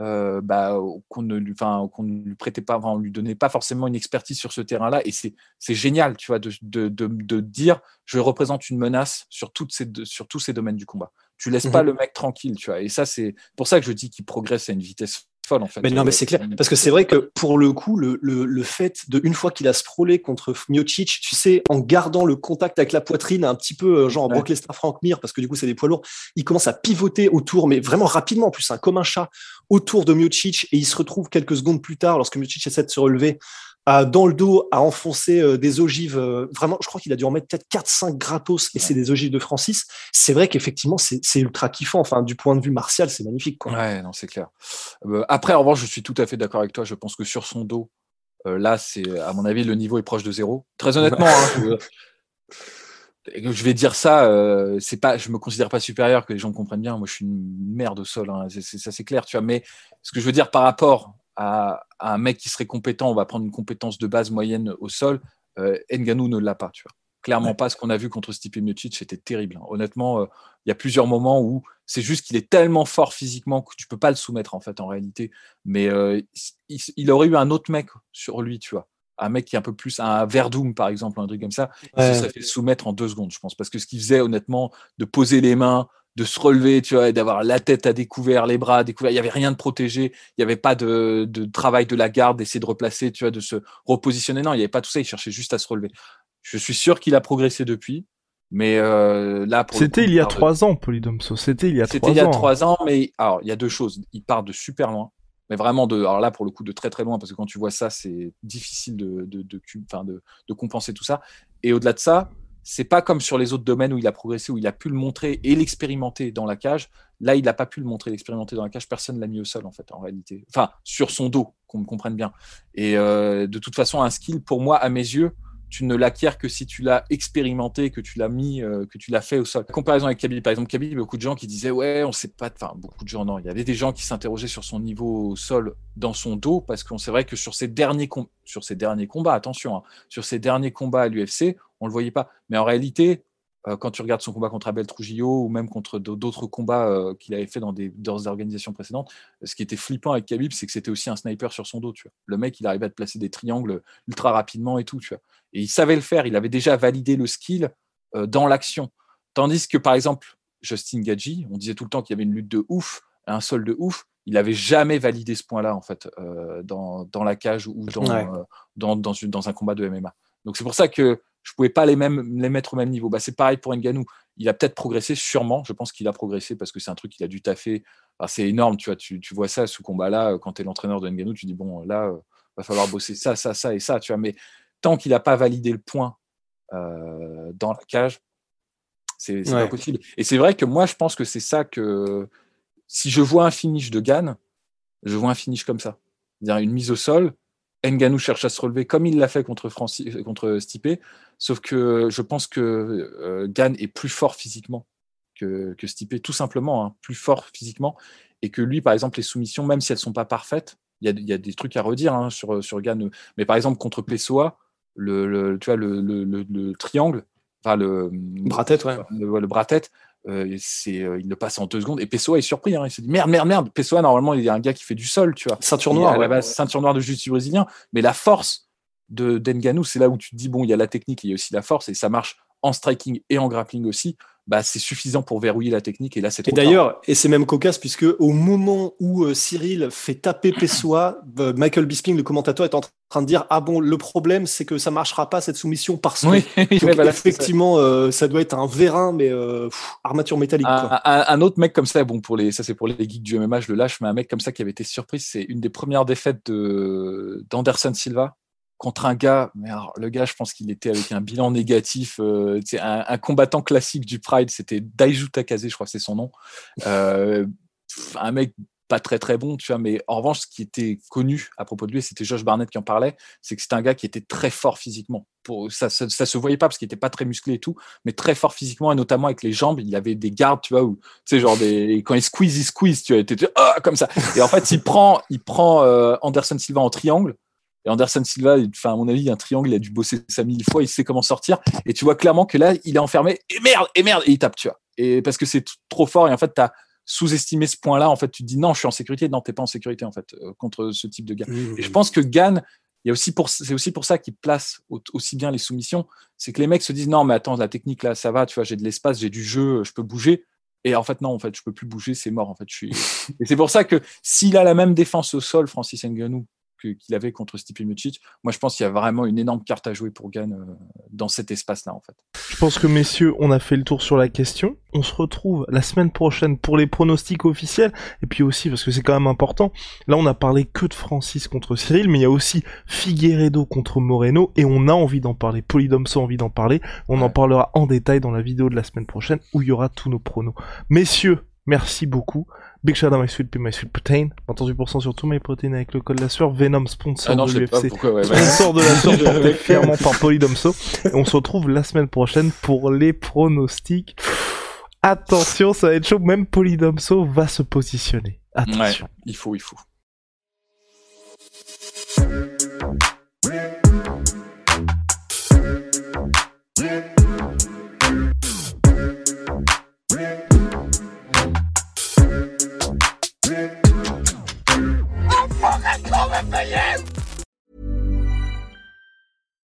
S2: euh, bah, qu'on ne lui, enfin, qu'on ne lui prêtait pas, enfin, on lui donnait pas forcément une expertise sur ce terrain-là. Et c'est, c'est génial, tu vois, de, de, de, de dire, je représente une menace sur toutes ces, deux- sur tous ces domaines du combat. Tu laisses pas
S3: Mhm.
S2: le mec tranquille, tu vois. Et ça, c'est pour ça que je dis qu'il progresse à une vitesse folle, en fait.
S3: Mais non, mais c'est clair. Parce que c'est vrai que pour le coup, le, le, le fait de, une fois qu'il a sprawlé contre Miocic, tu sais, en gardant le contact avec la poitrine, un petit peu euh, genre
S2: Ouais.
S3: Brock Lesnar, Frank Mir, parce que du coup, c'est des poids lourds, il commence à pivoter autour, mais vraiment rapidement, en plus, hein, comme un chat, autour de Miocic, et il se retrouve quelques secondes plus tard, lorsque Miocic essaie de se relever, à, dans le dos, à enfoncer euh, des ogives. euh, vraiment, je crois qu'il a dû en mettre peut-être 4-5 gratos, et c'est des ogives de Francis. C'est vrai qu'effectivement, c'est ultra kiffant. Enfin, du point de vue martial, c'est magnifique. Quoi.
S2: Ouais, non, c'est clair. Euh, après, en revanche, je suis tout à fait d'accord avec toi. Je pense que sur son dos, euh, là, c'est, à mon avis, le niveau est proche de zéro. Très honnêtement, hein, je, je vais dire ça. Euh, c'est pas, je me considère pas supérieur, que les gens comprennent bien. Moi, je suis une merde au sol. Hein, ça, c'est clair. Tu vois. Mais ce que je veux dire par rapport à, à un mec qui serait compétent, on va prendre une compétence de base moyenne au sol. Euh, Ngannou ne l'a pas. Tu vois. Clairement pas. Ce qu'on a vu contre Stipe Miocic, c'était terrible. hein. Honnêtement, euh, il y a plusieurs moments où c'est juste qu'il est tellement fort physiquement que tu peux pas le soumettre en fait en réalité. Mais euh, il, il aurait eu un autre mec sur lui, tu vois. Un mec qui est un peu plus un Verdum par exemple, un truc comme ça. Il
S3: Ouais.
S2: se serait fait soumettre en deux secondes, je pense, parce que ce qu'il faisait honnêtement, de poser les mains, de se relever, tu vois, et d'avoir la tête à découvert, les bras à découvert, il y avait rien de protégé, il y avait pas de, de travail de la garde, d'essayer de replacer, tu vois, de se repositionner. Non, il y avait pas tout ça. Il cherchait juste à se relever. Je suis sûr qu'il a progressé depuis. Mais euh, là,
S1: C'était il y a trois ans, Polydomso. C'était il y a
S2: c'était
S1: trois
S2: il y a
S1: ans.
S2: trois ans, mais alors il y a deux choses. Il part de super loin, mais vraiment de. Alors là, pour le coup, de très très loin, parce que quand tu vois ça, c'est difficile de de, de, de de compenser tout ça. Et au-delà de ça, c'est pas comme sur les autres domaines où il a progressé, où il a pu le montrer et l'expérimenter dans la cage. Là, il n'a pas pu le montrer, l'expérimenter dans la cage. Personne l'a mis au sol, en fait, en réalité. Enfin, sur son dos, qu'on me comprenne bien. Et euh, de toute façon, un skill, pour moi, à mes yeux, tu ne l'acquiers que si tu l'as expérimenté, que tu l'as mis, euh, que tu l'as fait au sol. Comparaison avec Khabib, par exemple, Khabib, il y a beaucoup de gens qui disaient ouais, on sait pas, enfin beaucoup de gens non, il y avait des gens qui s'interrogeaient sur son niveau au sol dans son dos parce qu'on c'est vrai que sur ses derniers combats, attention, hein, sur ses derniers combats à l'UFC, on le voyait pas. Mais en réalité, quand tu regardes son combat contre Abel Trujillo ou même contre d'autres combats euh, qu'il avait fait dans des, dans des organisations précédentes, ce qui était flippant avec Khabib, c'est que c'était aussi un sniper sur son dos. Tu vois. Le mec, il arrivait à te placer des triangles ultra rapidement et tout. Tu vois. Et il savait le faire. Il avait déjà validé le skill euh, dans l'action. Tandis que, par exemple, Justin Gaggi, on disait tout le temps qu'il y avait une lutte de ouf, un sol de ouf. Il n'avait jamais validé ce point-là, en fait, euh, dans, dans la cage ou dans,
S3: Ouais.
S2: euh, dans, dans un combat de MMA. Donc, c'est pour ça que je pouvais pas les, mêmes, les mettre au même niveau. Bah, c'est pareil pour Ngannou. Il a peut-être progressé, sûrement. Je pense qu'il a progressé parce que c'est un truc qu'il a dû taffer. Enfin, c'est énorme, tu vois. Tu, tu vois ça, ce combat-là, quand tu es l'entraîneur de Ngannou, tu dis, bon, là, euh, va falloir bosser ça, ça, ça et ça, tu vois. Mais tant qu'il n'a pas validé le point euh, dans la cage, C'est pas possible. Et c'est vrai que moi, je pense que c'est ça que si je vois un finish de Gann, je vois un finish comme ça. C'est-à-dire une mise au sol, Nganou cherche à se relever comme il l'a fait contre, Francis, contre Stipe, sauf que je pense que euh, Gann est plus fort physiquement que, que Stipe, tout simplement, hein, plus fort physiquement, et que lui, par exemple, les soumissions, même si elles sont pas parfaites, il y, y a, des trucs à redire hein, sur, sur Gann, mais par exemple contre Pessoa, le, tu vois, le, le, le, triangle, enfin le
S3: ouais.
S2: le, bras tête, euh, c'est, euh, il le passe en deux secondes. Et Pessoa est surpris. Hein, il se dit merde, merde, merde. Pessoa, normalement, il y a un gars qui fait du sol, tu vois.
S3: Ceinture noire.
S2: Ouais. ceinture noire de justice brésilien. Mais la force de Denganou, c'est là où tu te dis bon, il y a la technique, il y a aussi la force, et ça marche en striking et en grappling aussi bah, c'est suffisant pour verrouiller la technique. Et là, c'est
S3: Et d'ailleurs, et c'est même cocasse, puisque au moment où euh, Cyril fait taper Pessoa, euh, Michael Bisping, le commentateur, est en train de dire Ah bon, le problème, c'est que ça marchera pas cette soumission parce que. Oui, effectivement, ça. Euh, ça. doit être un vérin, mais armature métallique.
S2: Un, autre mec comme ça, bon, pour les, ça c'est pour les geeks du MMA, je le lâche, mais un mec comme ça qui avait été surpris, c'est une des premières défaites de, d'Anderson Silva contre un gars, mais alors, le gars, je pense qu'il était avec un bilan négatif. Euh, un, combattant classique du Pride, c'était Daiju Takase, je crois que c'est son nom. Euh, un mec pas très très bon, tu vois, mais en revanche, ce qui était connu à propos de lui, c'était Josh Barnett qui en parlait, c'est que c'était un gars qui était très fort physiquement. Ça, ça, se voyait pas parce qu'il était pas très musclé et tout, mais très fort physiquement et notamment avec les jambes. Il avait des gardes, tu vois, où, tu sais, genre des, quand il squeeze, il squeeze, tu vois, oh, comme ça. Et en fait, il prend, il prend euh, Anderson Silva en triangle et Anderson Silva, enfin, à mon avis, un triangle, il a dû bosser ça mille fois, il sait comment sortir. Et tu vois clairement que là, il est enfermé. Et merde, et merde, et il tape, tu vois. Et parce que c'est trop fort. Et en fait, tu as sous-estimé ce point-là. En fait, tu te dis non, je suis en sécurité. Non, t'es pas en sécurité, en fait, euh, contre ce type de gars. Et je pense que Gann, aussi pour, c'est aussi pour ça qu'il place aussi bien les soumissions. C'est que les mecs se disent non, mais attends, la technique là, ça va, tu vois, j'ai de l'espace, j'ai du jeu, je peux bouger. Et en fait, non, en fait, je peux plus bouger, c'est mort. En fait, je suis. Et c'est pour ça que s'il a la même défense au sol, Francis Ngannou, qu'il avait contre Stipe Miocic. Moi, je pense qu'il y a vraiment une énorme carte à jouer pour Gann euh, dans cet espace-là, en fait.
S1: Je pense que, messieurs, on a fait le tour sur la question. On se retrouve la semaine prochaine pour les pronostics officiels. Et puis aussi, parce que c'est quand même important, là, on a parlé que de Francis contre Cyril, mais il y a aussi Figueredo contre Moreno, et on a envie d'en parler. Polydomso a envie d'en parler. On en parlera en détail dans la vidéo de la semaine prochaine, où il y aura tous nos pronos. Messieurs, merci beaucoup. Big shout out my sweet pea, my sweet protein. 28% sur tous mes protéines avec le code la sueur. Venom, sponsor ah de l'UFC. sponsor de la sueur porté fièrement par Polydomso. Et on se retrouve la semaine prochaine pour les pronostics. Attention, ça va être chaud. Même Polydomso va se positionner. Attention.
S2: Ouais, il faut, il faut.